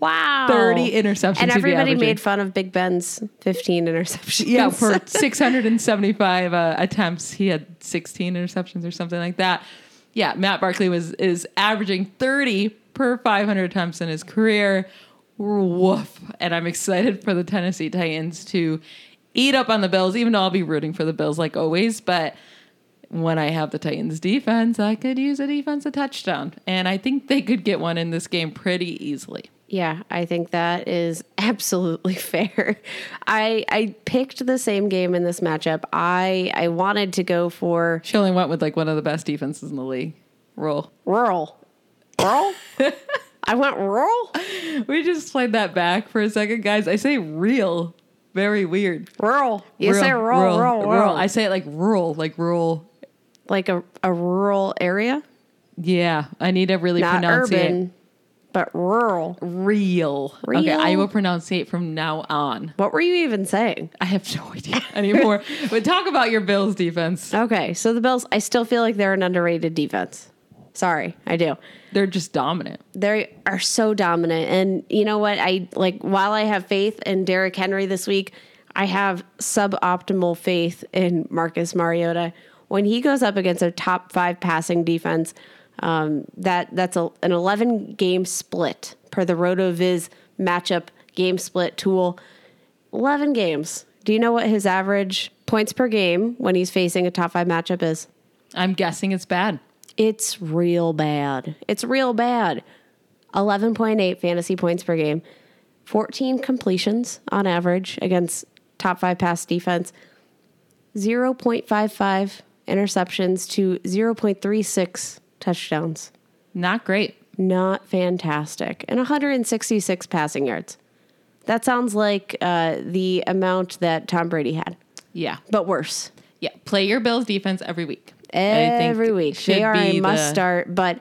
Wow. 30 interceptions And everybody made fun of Big Ben's 15 interceptions. Yeah, for 675 uh, attempts, he had 16 interceptions or something like that. Yeah, Matt Barkley was is averaging 30 per 500 attempts in his career. Woof! And I'm excited for the Tennessee Titans to eat up on the Bills, even though I'll be rooting for the Bills like always. But when I have the Titans defense, I could use a defensive touchdown, and I think they could get one in this game pretty easily. Yeah, I think that is absolutely fair. I I picked the same game in this matchup. I I wanted to go for She only went with like one of the best defenses in the league. Roll. rural. Rural? I went rural? We just played that back for a second, guys. I say real, very weird. Rural. You say rural, rural, rural. I say it like rural, like rural. like a, a rural area? Yeah, I need to really Not pronounce urban, but rural. it. Real. Okay, I will pronounce it from now on. What were you even saying? I have no idea anymore. but talk about your Bills defense. Okay, so the Bills, I still feel like they're an underrated defense. Sorry, I do. They're just dominant. They are so dominant. And you know what? I like while I have faith in Derrick Henry this week, I have suboptimal faith in Marcus Mariota. When he goes up against a top five passing defense, um, that that's a, an 11 game split per the RotoViz matchup game split tool. 11 games. Do you know what his average points per game when he's facing a top five matchup is? I'm guessing it's bad. It's real bad. It's real bad. 11.8 fantasy points per game, 14 completions on average against top five pass defense, 0.55 interceptions to 0.36 touchdowns. Not great. Not fantastic. And 166 passing yards. That sounds like uh, the amount that Tom Brady had, Yeah. but worse. Yeah. Play your Bills defense every week. Every week. They are a must the- start, but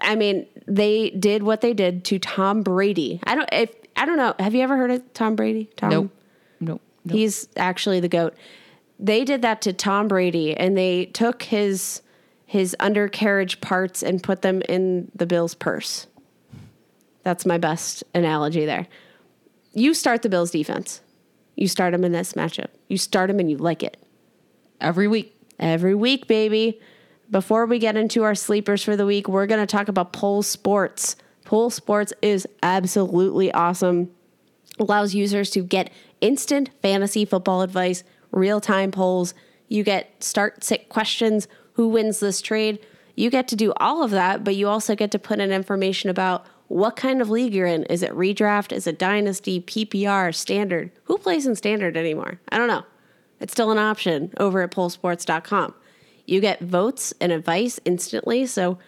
I mean, they did what they did to Tom Brady. I don't if I don't know. Have you ever heard of Tom Brady? Tom Nope. Nope. nope. He's actually the goat. They did that to Tom Brady and they took his his undercarriage parts and put them in the Bills purse. That's my best analogy there. You start the Bills defense. You start them in this matchup. You start them and you like it every week. every week, baby. Before we get into our sleepers for the week, we're going to talk about Poll Sports. Poll Sports is absolutely awesome. Allows users to get instant fantasy football advice, real time polls. You get start sit questions, who wins this trade. You get to do all of that, but you also get to put in information about what kind of league you're in. Is it redraft? Is it dynasty, PPR, standard? Who plays in standard anymore? I don't know. It's still an option over at pollsports.com. You get votes and advice instantly. So,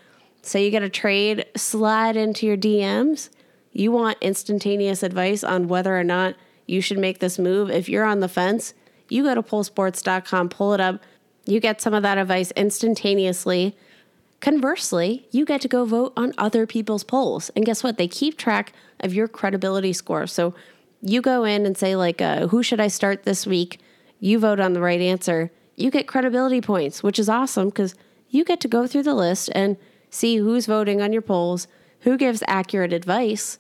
say you get a trade, slide into your DMs. You want instantaneous advice on whether or not you should make this move. If you're on the fence, you go to pollsports.com, pull it up. You get some of that advice instantaneously. Conversely, you get to go vote on other people's polls. And guess what? They keep track of your credibility score. So you go in and say, like, uh, who should I start this week? You vote on the right answer. You get credibility points, which is awesome because you get to go through the list and see who's voting on your polls, who gives accurate advice,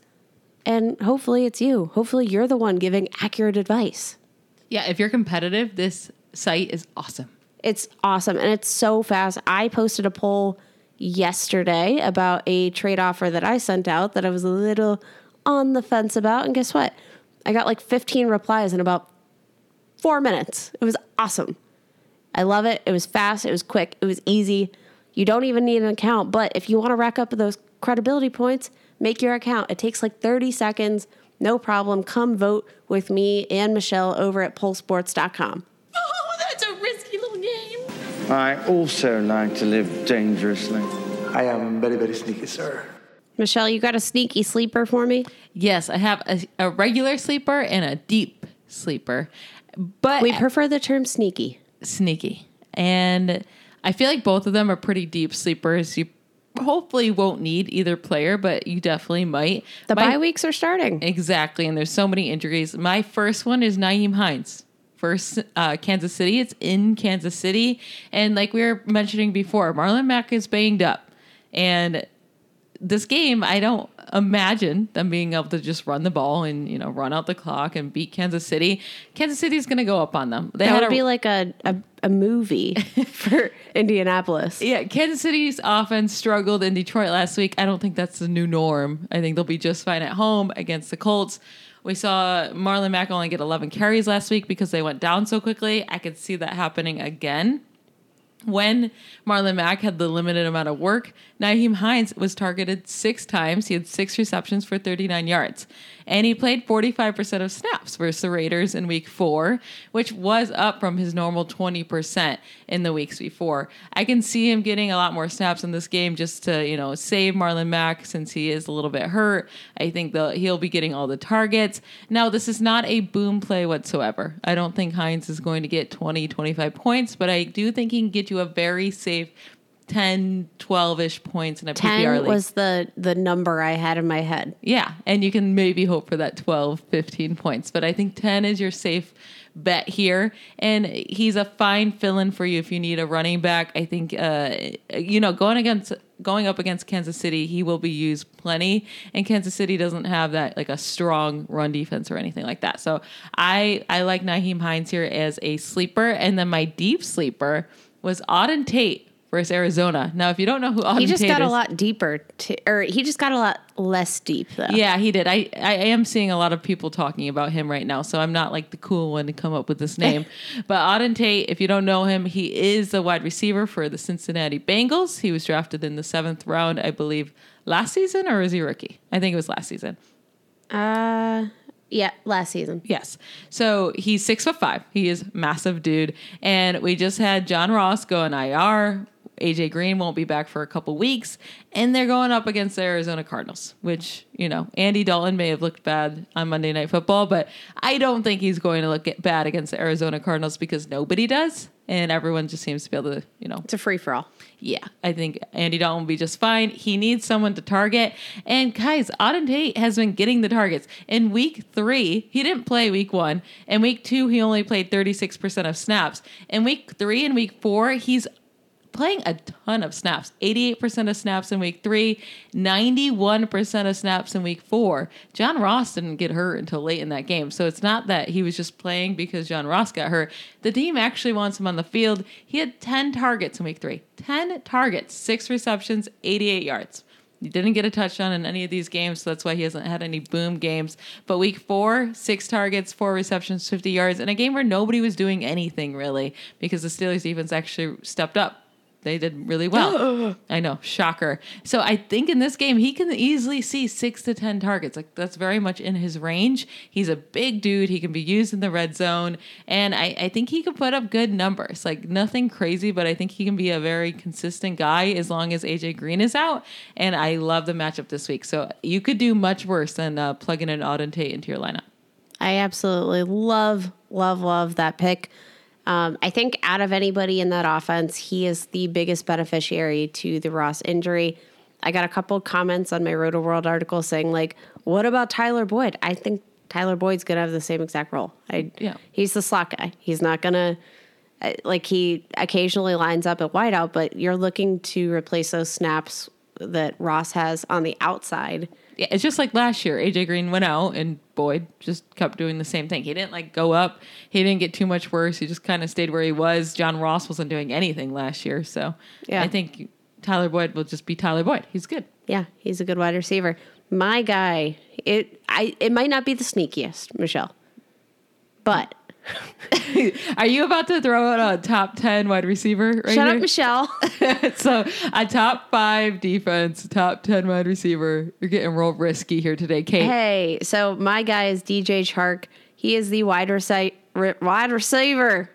and hopefully it's you. Hopefully you're the one giving accurate advice. Yeah, if you're competitive, this site is awesome. It's awesome and it's so fast. I posted a poll yesterday about a trade offer that I sent out that I was a little on the fence about. And guess what? I got like 15 replies in about four minutes. It was awesome. I love it. It was fast, it was quick, it was easy. You don't even need an account, but if you want to rack up those credibility points, make your account. It takes like 30 seconds, no problem. Come vote with me and Michelle over at pollsports.com. Oh, that's a game. I also like to live dangerously. I am very, very sneaky, sir. Michelle, you got a sneaky sleeper for me? Yes, I have a, a regular sleeper and a deep sleeper, but We prefer the term sneaky. sneaky. And I feel like both of them are pretty deep sleepers. You hopefully won't need either player, but you definitely might. The My- bye weeks are starting. Exactly, and there's so many injuries. My first one is Nyheim Hines. First, uh, Kansas City. It's in Kansas City, and like we were mentioning before, Marlon Mack is banged up, and this game, I don't imagine them being able to just run the ball and you know run out the clock and beat Kansas City. Kansas City's going to go up on them. They That would a- be like a, a, a movie for Indianapolis. Yeah, Kansas City's offense struggled in Detroit last week. I don't think that's the new norm. I think they'll be just fine at home against the Colts. We saw Marlon Mack only get 11 carries last week because they went down so quickly. I could see that happening again. When Marlon Mack had the limited amount of work, Nyheim Hines was targeted six times. He had six receptions for 39 yards. And he played 45% of snaps versus the Raiders in week four, which was up from his normal 20% in the weeks before. I can see him getting a lot more snaps in this game just to, you know, save Marlon Mack since he is a little bit hurt. I think that he'll be getting all the targets. Now, this is not a boom play whatsoever. I don't think Hines is going to get 20, 25 points, but I do think he can get you a very safe 10, 12 ish points in a PPR 10 league. was the, the number I had in my head. Yeah, and you can maybe hope for that 12, 15 points, but I think 10 is your safe bet here. And he's a fine fill in for you if you need a running back. I think, uh, you know, going against. Going up against Kansas City, he will be used plenty, and Kansas City doesn't have that like a strong run defense or anything like that. So I I like Nyheim Hines here as a sleeper, and then my deep sleeper was Auden Tate versus Arizona. Now, if you don't know who Auden He just Tate got a lot deeper, to, or he just got a lot less deep, though. yeah, he did. I, I am seeing a lot of people talking about him right now, so I'm not like the cool one to come up with this name. but Auden Tate, if you don't know him, he is the wide receiver for the Cincinnati Bengals. He was drafted in the seventh round, I believe, last season, or is he a rookie? I think it was last season. Uh, yeah, last season. Yes. So he's six foot five. He is massive dude. And we just had John Ross go on IR. AJ Green won't be back for a couple weeks. And they're going up against the Arizona Cardinals, which, you know, Andy Dalton may have looked bad on Monday Night Football, but I don't think he's going to look bad against the Arizona Cardinals because nobody does. And everyone just seems to be able to, you know, It's a free for all. yeah, I think Andy Dalton will be just fine. He needs someone to target. And guys, Auden Tate has been getting the targets. In week three, he didn't play week one. In week two, he only played 36% of snaps. In week three and week four, he's playing a ton of snaps. 88% of snaps in week three 91% of snaps in week four. John ross didn't get hurt until late in that game. So it's not that he was just playing because john ross got hurt. The team actually wants him on the field. He had 10 targets in week three. 10 targets six receptions 88 yards. He didn't get a touchdown in any of these games, so that's why he hasn't had any boom games. But week four, six targets, four receptions, 50 yards, in a game where nobody was doing anything really because the Steelers defense actually stepped up they did really well. I know, shocker. So I think in this game he can easily see six to ten targets. Like that's very much in his range. He's a big dude. He can be used in the red zone, and I, I think he can put up good numbers. Like nothing crazy, but I think he can be a very consistent guy as long as AJ Green is out. And I love the matchup this week. So you could do much worse than uh, plugging in Auden Tate into your lineup. I absolutely love, love, love that pick. Um, I think out of anybody in that offense, he is the biggest beneficiary to the Ross injury. I got a couple comments on my Rotoworld article saying, like, what about Tyler Boyd? I think Tyler Boyd's going to have the same exact role. I, Yeah. He's the slot guy. He's not going to, like, he occasionally lines up at wideout, but you're looking to replace those snaps that Ross has on the outside. Yeah, it's just like last year. AJ Green went out and Boyd just kept doing the same thing. He didn't like go up. He didn't get too much worse. He just kind of stayed where he was. John Ross wasn't doing anything last year, so Yeah. I think Tyler Boyd will just be Tyler Boyd. He's good. Yeah, he's a good wide receiver. My guy, it I it might not be the sneakiest, Michelle, but Are you about to throw out a top ten wide receiver? Right shut here? up, Michelle. so a top five defense, top ten wide receiver. You're getting real risky here today, Kate. hey, so my guy is DJ Chark. He is the wide ri- wide receiver,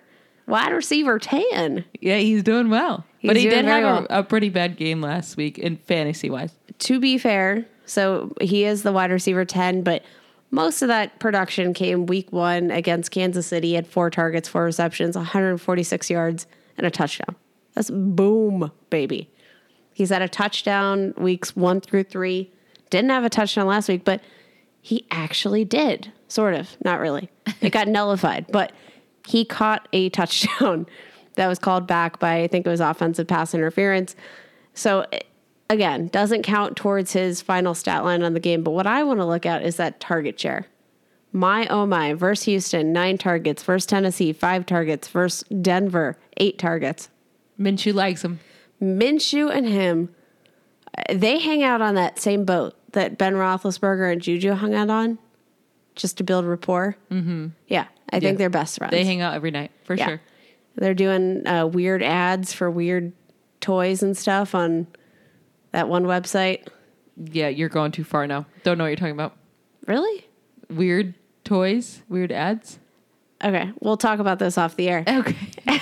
wide receiver ten. Yeah, he's doing well. but he did have very a, a pretty bad game last week in fantasy wise. To be fair, so he is the wide receiver ten, but most of that production came week one against Kansas City. at four targets, four receptions, 146 yards, and a touchdown. That's boom, baby. He's at a touchdown weeks one through three. Didn't have a touchdown last week, but he actually did. Sort of. Not really. It got nullified, but he caught a touchdown that was called back by, I think it was offensive pass interference. So, it- again, doesn't count towards his final stat line on the game. But what I want to look at is that target share. My oh my, versus Houston, nine targets, versus Tennessee, five targets, versus Denver, eight targets. Minshew likes him. Minshew and him, they hang out on that same boat that Ben Roethlisberger and Juju hung out on, just to build rapport. Mm-hmm. Yeah, I think they're best friends. They hang out every night for Yeah. sure. They're doing uh, weird ads for weird toys and stuff on that one website. Yeah, you're going too far now. Don't know what you're talking about. Really? Weird toys, weird ads. Okay, we'll talk about this off the air. Okay.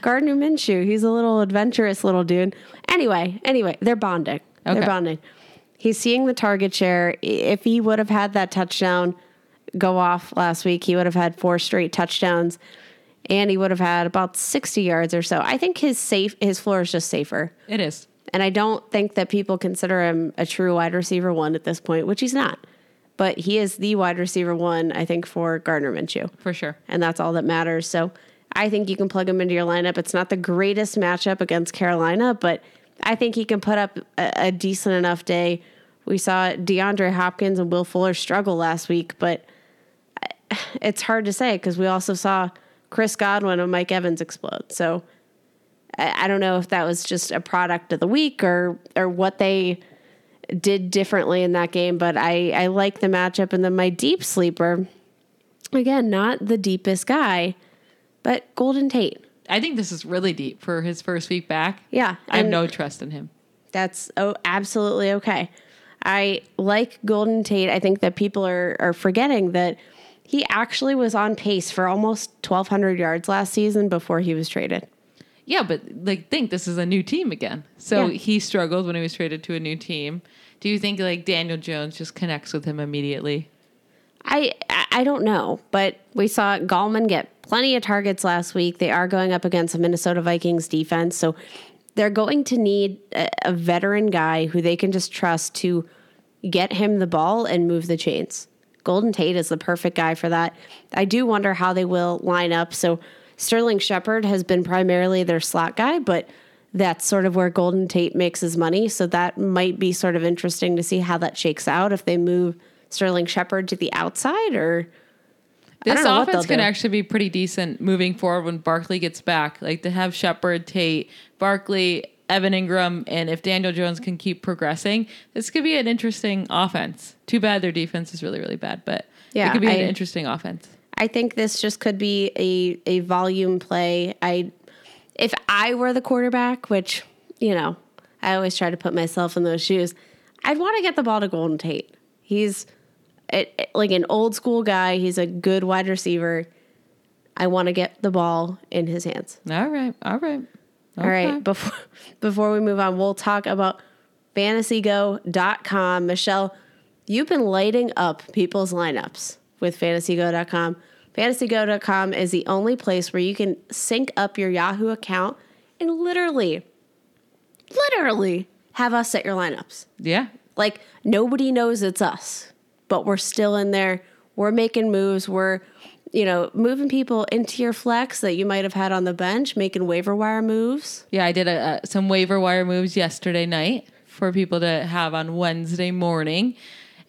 Gardner Minshew, he's a little adventurous little dude. Anyway, anyway, they're bonding. Okay. They're bonding. He's seeing the target share. If he would have had that touchdown go off last week, he would have had four straight touchdowns and he would have had about 60 yards or so. I think his safe his floor is just safer. it is. And I don't think that people consider him a true wide receiver one at this point, which he's not. But he is the wide receiver one, I think, for Gardner Minshew For sure. and that's all that matters. So I think you can plug him into your lineup. It's not the greatest matchup against Carolina, but I think he can put up a, a decent enough day. We saw DeAndre Hopkins and Will Fuller struggle last week, but it's hard to say because we also saw Chris Godwin and Mike Evans explode. So I, I don't know if that was just a product of the week or or what they did differently in that game, but I, I like the matchup. And then my deep sleeper, again, not the deepest guy, but Golden Tate. I think this is really deep for his first week back. Yeah, I have no trust in him. That's oh, absolutely okay. I like Golden Tate. I think that people are, are forgetting that he actually was on pace for almost 1,200 yards last season before he was traded. Yeah, but like think this is a new team again. So Yeah. he struggled when he was traded to a new team. Do you think like Daniel Jones just connects with him immediately? I I- don't know, but we saw Gallman get plenty of targets last week. They are going up against a Minnesota Vikings defense, so they're going to need a, a veteran guy who they can just trust to get him the ball and move the chains. Golden Tate is the perfect guy for that. I do wonder how they will line up. So Sterling Shepard has been primarily their slot guy, but that's sort of where Golden Tate makes his money. So that might be sort of interesting to see how that shakes out if they move Sterling Shepard to the outside or This don't know what offense can do. actually be pretty decent moving forward when Barkley gets back. Like to have Shepard, Tate, Barkley, Evan Engram, and if Daniel Jones can keep progressing, this could be an interesting offense. Too bad their defense is really, really bad, but Yeah, it could be I- an interesting offense. I think this just could be a a volume play. I if I were the quarterback, which, you know, I always try to put myself in those shoes, I'd want to get the ball to Golden Tate. He's it, it- like an old school guy. He's a good wide receiver. I want to get the ball in his hands. All right. All right. All right. Before before we move on, we'll talk about fantasygo.com. Michelle, you've been lighting up people's lineups with fantasygo.com. Fantasygo.com is the only place where you can sync up your Yahoo account and literally, literally have us set your lineups. Yeah. Like nobody knows it's us, but we're still in there. We're making moves. We're, you know, moving people into your flex that you might have had on the bench, making waiver wire moves. Yeah, I did a, uh, some waiver wire moves yesterday night for people to have on Wednesday morning.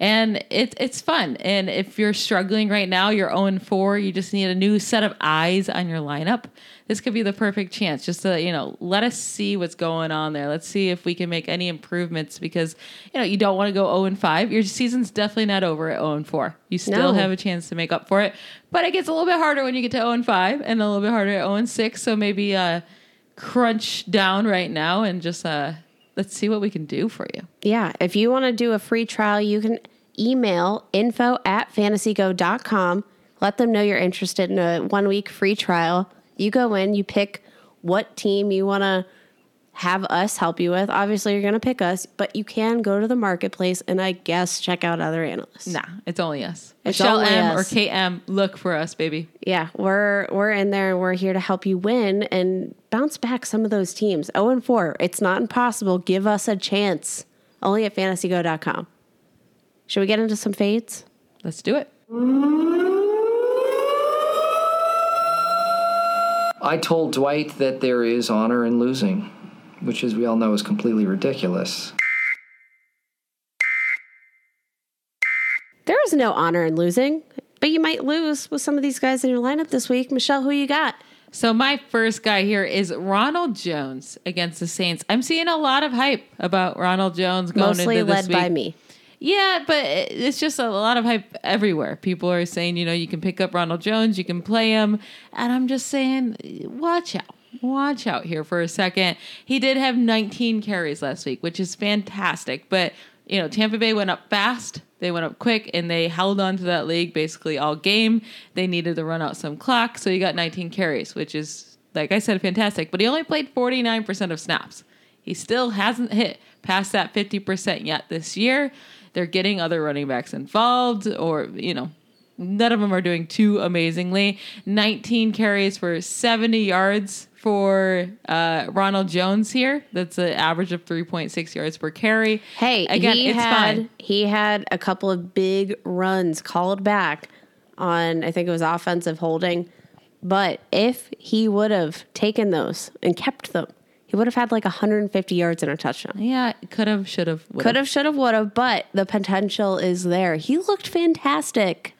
And it's it's fun. And if you're struggling right now, you're 0 4, you just need a new set of eyes on your lineup. This could be the perfect chance just to, you know, let us see what's going on there. Let's see if we can make any improvements because, you know, you don't want to go 0 5. Your season's definitely not over at 0 4. You still No. have a chance to make up for it. But it gets a little bit harder when you get to 0 5 and a little bit harder at 0 6. So maybe uh, crunch down right now and just uh, let's see what we can do for you. Yeah. If you want to do a free trial, you can email info at fantasygo.com. Let them know you're interested in a one week free trial. You go in, you pick what team you want to have us help you with. Obviously, you're going to pick us, but you can go to the marketplace and I guess check out other analysts. Nah, it's only us. It's Michelle only M or. KM, look for us, baby. Yeah, we're we're in there and we're here to help you win and bounce back some of those teams. 0 and 4. It's not impossible. Give us a chance. Only at fantasygo.com. Should we get into some fades? Let's do it. I told Dwight that there is honor in losing, which, as we all know, is completely ridiculous. There is no honor in losing, but you might lose with some of these guys in your lineup this week. Michelle, who you got? So my first guy here is Ronald Jones against the Saints. I'm seeing a lot of hype about Ronald Jones going Mostly into this led by me. Yeah, but it's just a lot of hype everywhere. People are saying, you know, you can pick up Ronald Jones, you can play him. And I'm just saying, watch out. Watch out here for a second. He did have 19 carries last week, which is fantastic. But, you know, Tampa Bay went up fast, they went up quick, and they held on to that league basically all game. They needed to run out some clock. So he got 19 carries, which is, like I said, fantastic. But he only played 49% of snaps. He still hasn't hit past that 50% yet this year. They're getting other running backs involved, or, you know, none of them are doing too amazingly. 19 carries for 70 yards for uh, Ronald Jones here. That's an average of 3.6 yards per carry. Hey, again, he it's had fine. he had a couple of big runs called back on I think it was offensive holding. But if he would have taken those and kept them, he would have had like 150 yards and a touchdown. Yeah, could have, should have, Could have, should have, would have, but the potential is there. He looked fantastic.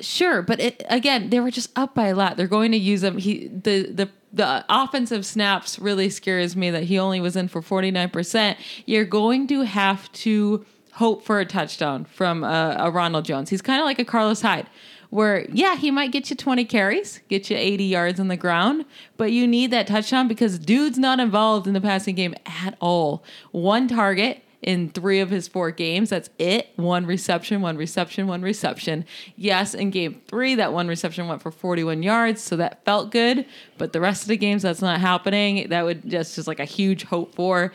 Sure, but it, again, they were just up by a lot. They're going to use him. He the the the offensive snaps really scares me that he only was in for 49%. You're going to have to hope for a touchdown from uh, a Ronald Jones. He's kind of like a Carlos Hyde where yeah, he might get you 20 carries, get you 80 yards on the ground, but you need that touchdown because dude's not involved in the passing game at all. One target in three of his four games. That's it. One reception, one reception, one reception. Yes, in game three, that one reception went for 41 yards, so that felt good. But the rest of the games, that's not happening. That would just just like a huge hope for.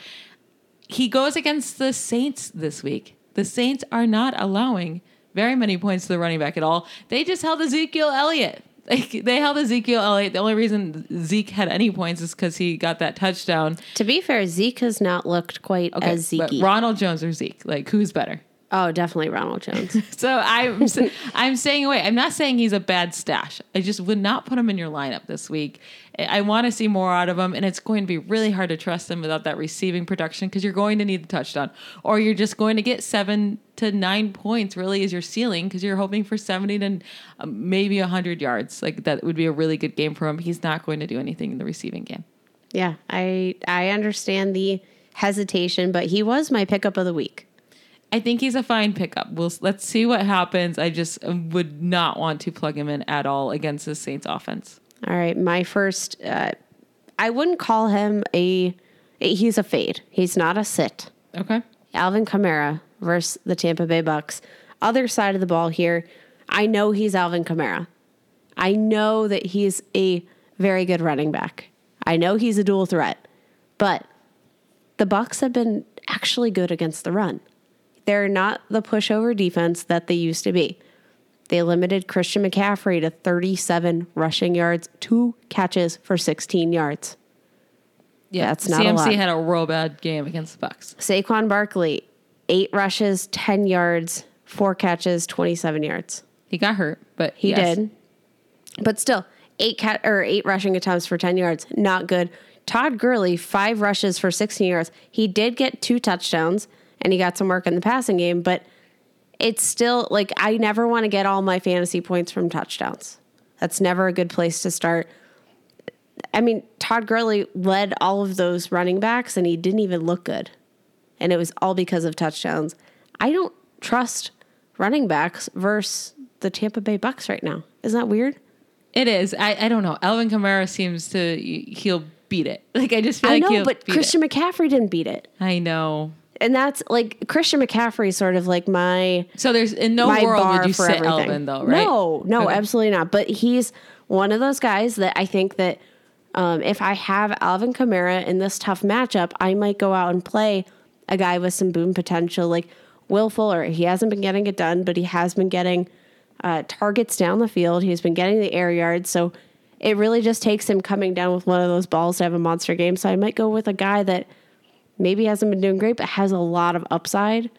He goes against the Saints this week. The Saints are not allowing very many points to the running back at all. They just held Ezekiel Elliott. Like they held Ezekiel Elliott. The only reason Zeke had any points is because he got that touchdown. To be fair, Zeke has not looked quite Okay, as Zeke. Ronald Jones or Zeke, like who's better? Oh, definitely Ronald Jones. So I'm I'm staying away. I'm not saying he's a bad stash. I just would not put him in your lineup this week. I want to see more out of him, and it's going to be really hard to trust him without that receiving production because you're going to need the touchdown, or you're just going to get seven to nine points. Really, is your ceiling because you're hoping for seventy to um, maybe hundred yards. Like that would be a really good game for him. He's not going to do anything in the receiving game. yeah, I I understand the hesitation, but he was my pickup of the week. I think he's a fine pickup. We'll let's see what happens. I just uh, would not want to plug him in at all against the Saints offense. All right, my first uh, I wouldn't call him a, a he's a fade. He's not a sit. Okay. Alvin Kamara versus the Tampa Bay Bucks. Other side of the ball here. I know he's Alvin Kamara. I know that he's a very good running back. I know he's a dual threat. But the Bucks have been actually good against the run. They're not the pushover defense that they used to be. They limited Christian McCaffrey to 37 rushing yards, two catches for 16 yards. Yeah, That's not a CMC lot. had a real bad game against the Bucks. Saquon Barkley, eight rushes, 10 yards, four catches, 27 yards. He got hurt, but He yes. did. But still, eight cat or eight rushing attempts for 10 yards, not good. Todd Gurley, five rushes for 16 yards. He did get two touchdowns and he got some work in the passing game, but it's still like I never want to get all my fantasy points from touchdowns. That's never a good place to start. I mean, Todd Gurley led all of those running backs and he didn't even look good. And it was all because of touchdowns. I don't trust running backs versus the Tampa Bay Bucks right now. Isn't that weird? It is. I, I don't know. Alvin Kamara seems to he'll beat it. Like I just feel I like know, but Christian it. McCaffrey didn't beat it. I know. And that's like Christian McCaffrey sort of like my So there's in no world would you sit everything. Alvin though, right? No, no, Okay. absolutely not. But he's one of those guys that I think that um, if I have Alvin Kamara in this tough matchup, I might go out and play a guy with some boom potential, like Will Fuller. He hasn't been getting it done, but he has been getting uh, targets down the field. He's been getting the air yards, so it really just takes him coming down with one of those balls to have a monster game. So I might go with a guy that maybe hasn't been doing great, but has a lot of upside.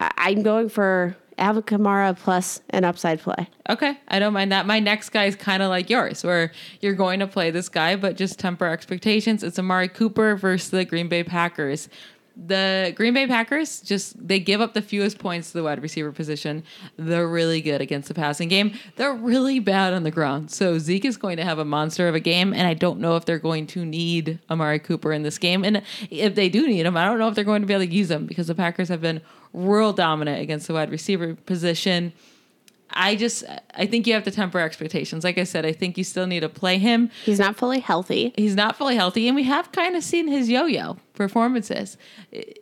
I- I'm going for Alvin Kamara plus an upside play. Okay, I don't mind that. My next guy is kind of like yours, where you're going to play this guy, but just temper expectations. It's Amari Cooper versus the Green Bay Packers. The Green Bay Packers just they give up the fewest points to the wide receiver position. They're really good against the passing game. They're really bad on the ground. So Zeke is going to have a monster of a game, and I don't know if they're going to need Amari Cooper in this game. And if they do need him, I don't know if they're going to be able to use him because the Packers have been real dominant against the wide receiver position. I just I think you have to temper expectations. Like I said, I think you still need to play him. He's not fully healthy. He's not fully healthy, and we have kind of seen his yo-yo performances.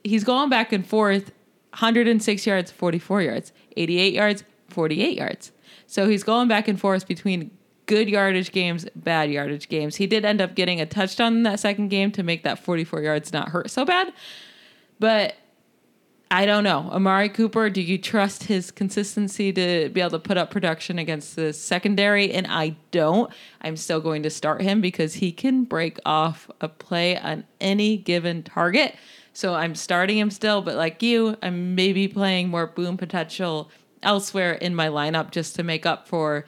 He's going back and forth, 106 yards, 44 yards, 88 yards, 48 yards. So he's going back and forth between good yardage games, bad yardage games. He did end up getting a touchdown in that second game to make that 44 yards not hurt so bad, but I don't know. Amari Cooper, do you trust his consistency to be able to put up production against the secondary? And I don't. I'm still going to start him because he can break off a play on any given target. So I'm starting him still, but like you, I'm maybe playing more boom potential elsewhere in my lineup just to make up for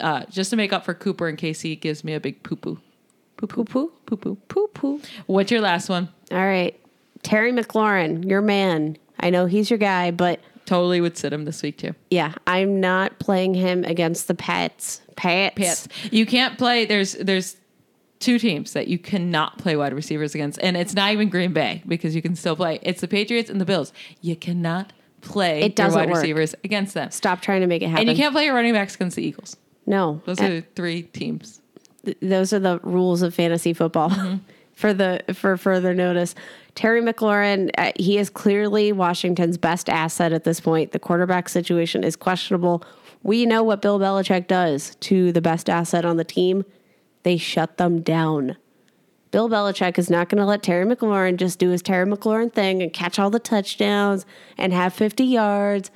uh, just to make up for Cooper in case he gives me a big poo poo. Poo poo poo poo poo poo poo. What's your last one? All right. Terry McLaurin, your man. I know he's your guy, but Totally would sit him this week too. yeah, I'm not playing him against the Pats. Pats. Pats. You can't play. There's there's two teams that you cannot play wide receivers against, and it's not even Green Bay because you can still play. It's the Patriots and the Bills. You cannot play It your doesn't wide work. receivers against them, Stop trying to make it happen. and you can't play your running backs against the Eagles. No. Those And are the three teams. th- those are the rules of fantasy football. Mm-hmm. for the for further notice, Terry McLaurin, uh, he is clearly Washington's best asset at this point. The quarterback situation is questionable. We know what Bill Belichick does to the best asset on the team. They shut them down. Bill Belichick is not going to let Terry McLaurin just do his Terry McLaurin thing and catch all the touchdowns and have 50 yards.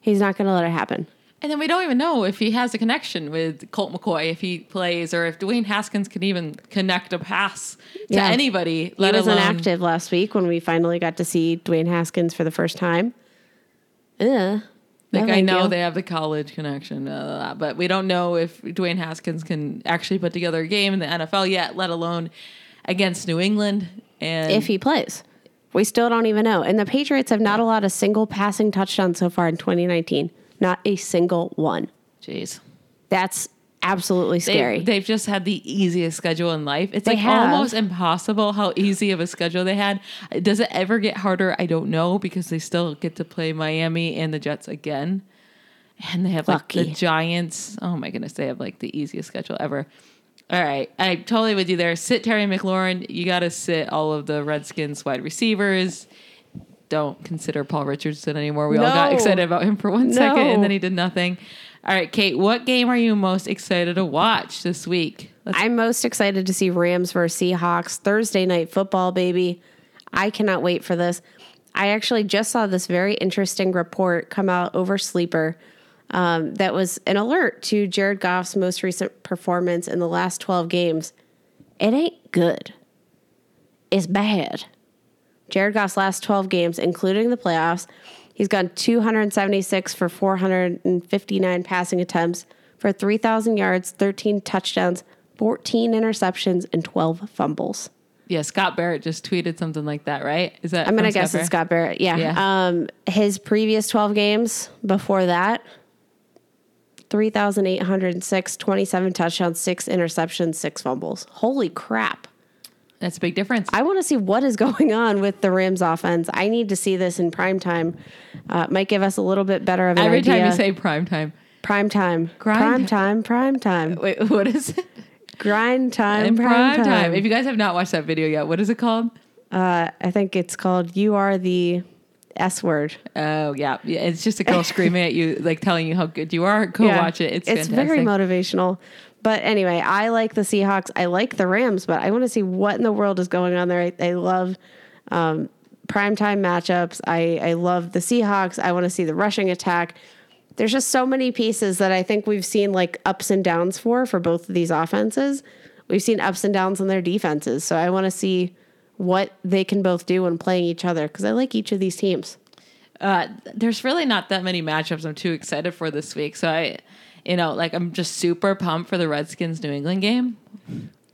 He's not going to let it happen. And then we don't even know if he has a connection with Colt McCoy if he plays, or if Dwayne Haskins can even connect a pass to Yeah. anybody. Let he was alone inactive last week when we finally got to see Dwayne Haskins for the first time. Ugh. Like No, I know you. they have the college connection, uh, but we don't know if Dwayne Haskins can actually put together a game in the NFL yet, let alone against New England. And if he plays. We still don't even know. And the Patriots have not allowed a single passing touchdown so far in 2019. Not a single one. jeez, That's absolutely scary. They, have just had the easiest schedule in life. It's They like have. almost impossible how easy of a schedule they had. Does it ever get harder? I don't know because they still get to play Miami and the Jets again, and they have like the Giants. Oh my goodness, they have like the easiest schedule ever. All right, I totally with you there. Sit Terry McLaurin. You got to sit all of the Redskins wide receivers. Don't consider Paul Richardson anymore. We all got excited about him for one second, No. and then he did nothing. All right, Kate, what game are you most excited to watch this week? Let's I'm most excited to see Rams versus Seahawks Thursday night football, baby. I cannot wait for this. I actually just saw this very interesting report come out over Sleeper um, that was an alert to Jared Goff's most recent performance in the last 12 games. It ain't good. It's bad. Jared Goff's last 12 games, including the playoffs, he's gone 276 for 459 passing attempts for 3,000 yards, 13 touchdowns, 14 interceptions, and 12 fumbles. Yeah, Scott Barrett just tweeted something like that, right? Is that I'm going to from guess it's Scott Barrett. Yeah. Yeah. Um, his previous 12 games before that 3,806, 27 touchdowns, six interceptions, six fumbles. Holy crap. That's a big difference. I want to see what is going on with the Rams offense. I need to see this in prime time. Uh, might give us a little bit better of an Every idea. time you say prime time. prime time, Grind- prime time, prime time, Wait, what is it? grind time, prime, prime, time. time. If you guys have not watched that video yet, what is it called? uh, I think it's called "You Are the S Word." Oh yeah, yeah. It's just a girl screaming at you, like telling you how good you are. Go Yeah. watch it. It's it's fantastic. very motivational. But anyway, I like the Seahawks. I like the Rams, but I want to see what in the world is going on there. I, I love um, primetime matchups. I, I love the Seahawks. I want to see the rushing attack. There's just so many pieces that I think we've seen like ups and downs for for both of these offenses. We've seen ups and downs on their defenses. So I want to see what they can both do when playing each other because I like each of these teams. uh, there's really not that many matchups I'm too excited for this week. So I, you know, like I'm just super pumped for the Redskins New England game.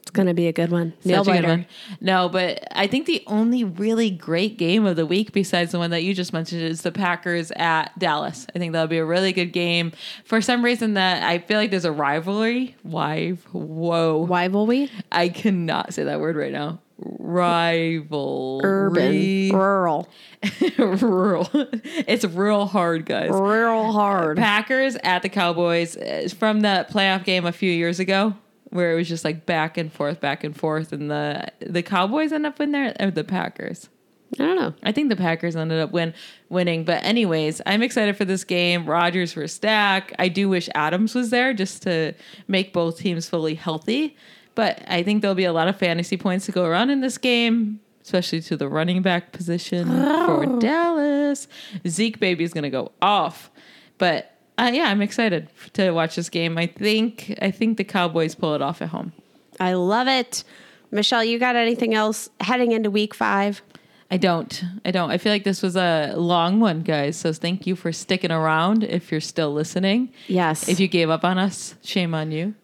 It's going to be a good one. Nail Such a good biter. one. No, but I think the only really great game of the week, besides the one that you just mentioned, is the Packers at Dallas. I think that'll be a really good game. For some reason, that I feel like there's a rivalry. Why? Whoa! Why will we? I cannot say that word right now. Rival. Urban, rural, rural. it's real hard, guys. real hard. Packers at the Cowboys uh, from the playoff game a few years ago, where it was just like back and forth, back and forth, and the the Cowboys end up in there or the Packers. I don't know. I think the Packers ended up win winning, but anyways, I'm excited for this game. Rodgers for stack. I do wish Adams was there just to make both teams fully healthy, but I think there'll be a lot of fantasy points to go around in this game. Especially to the running back position for Dallas. Zeke baby is gonna go off, but uh, yeah, I'm excited to watch this game. I think I think the Cowboys pull it off at home. I love it. Michelle, you got anything else heading into week five? I don't. I don't. I feel like this was a long one, guys. So thank you for sticking around if you're still listening. Yes. If you gave up on us, shame on you.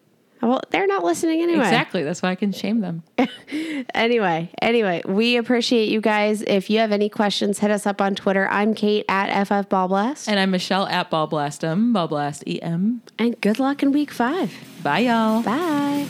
Well, they're not listening anyway. Exactly. That's why I can shame them. Anyway, anyway, we appreciate you guys. If you have any questions, hit us up on Twitter. I'm Kate at FF Ballblast. And I'm Michelle at Ball Blast em, Ball Blast EM. And good luck in week five. Bye, y'all. Bye.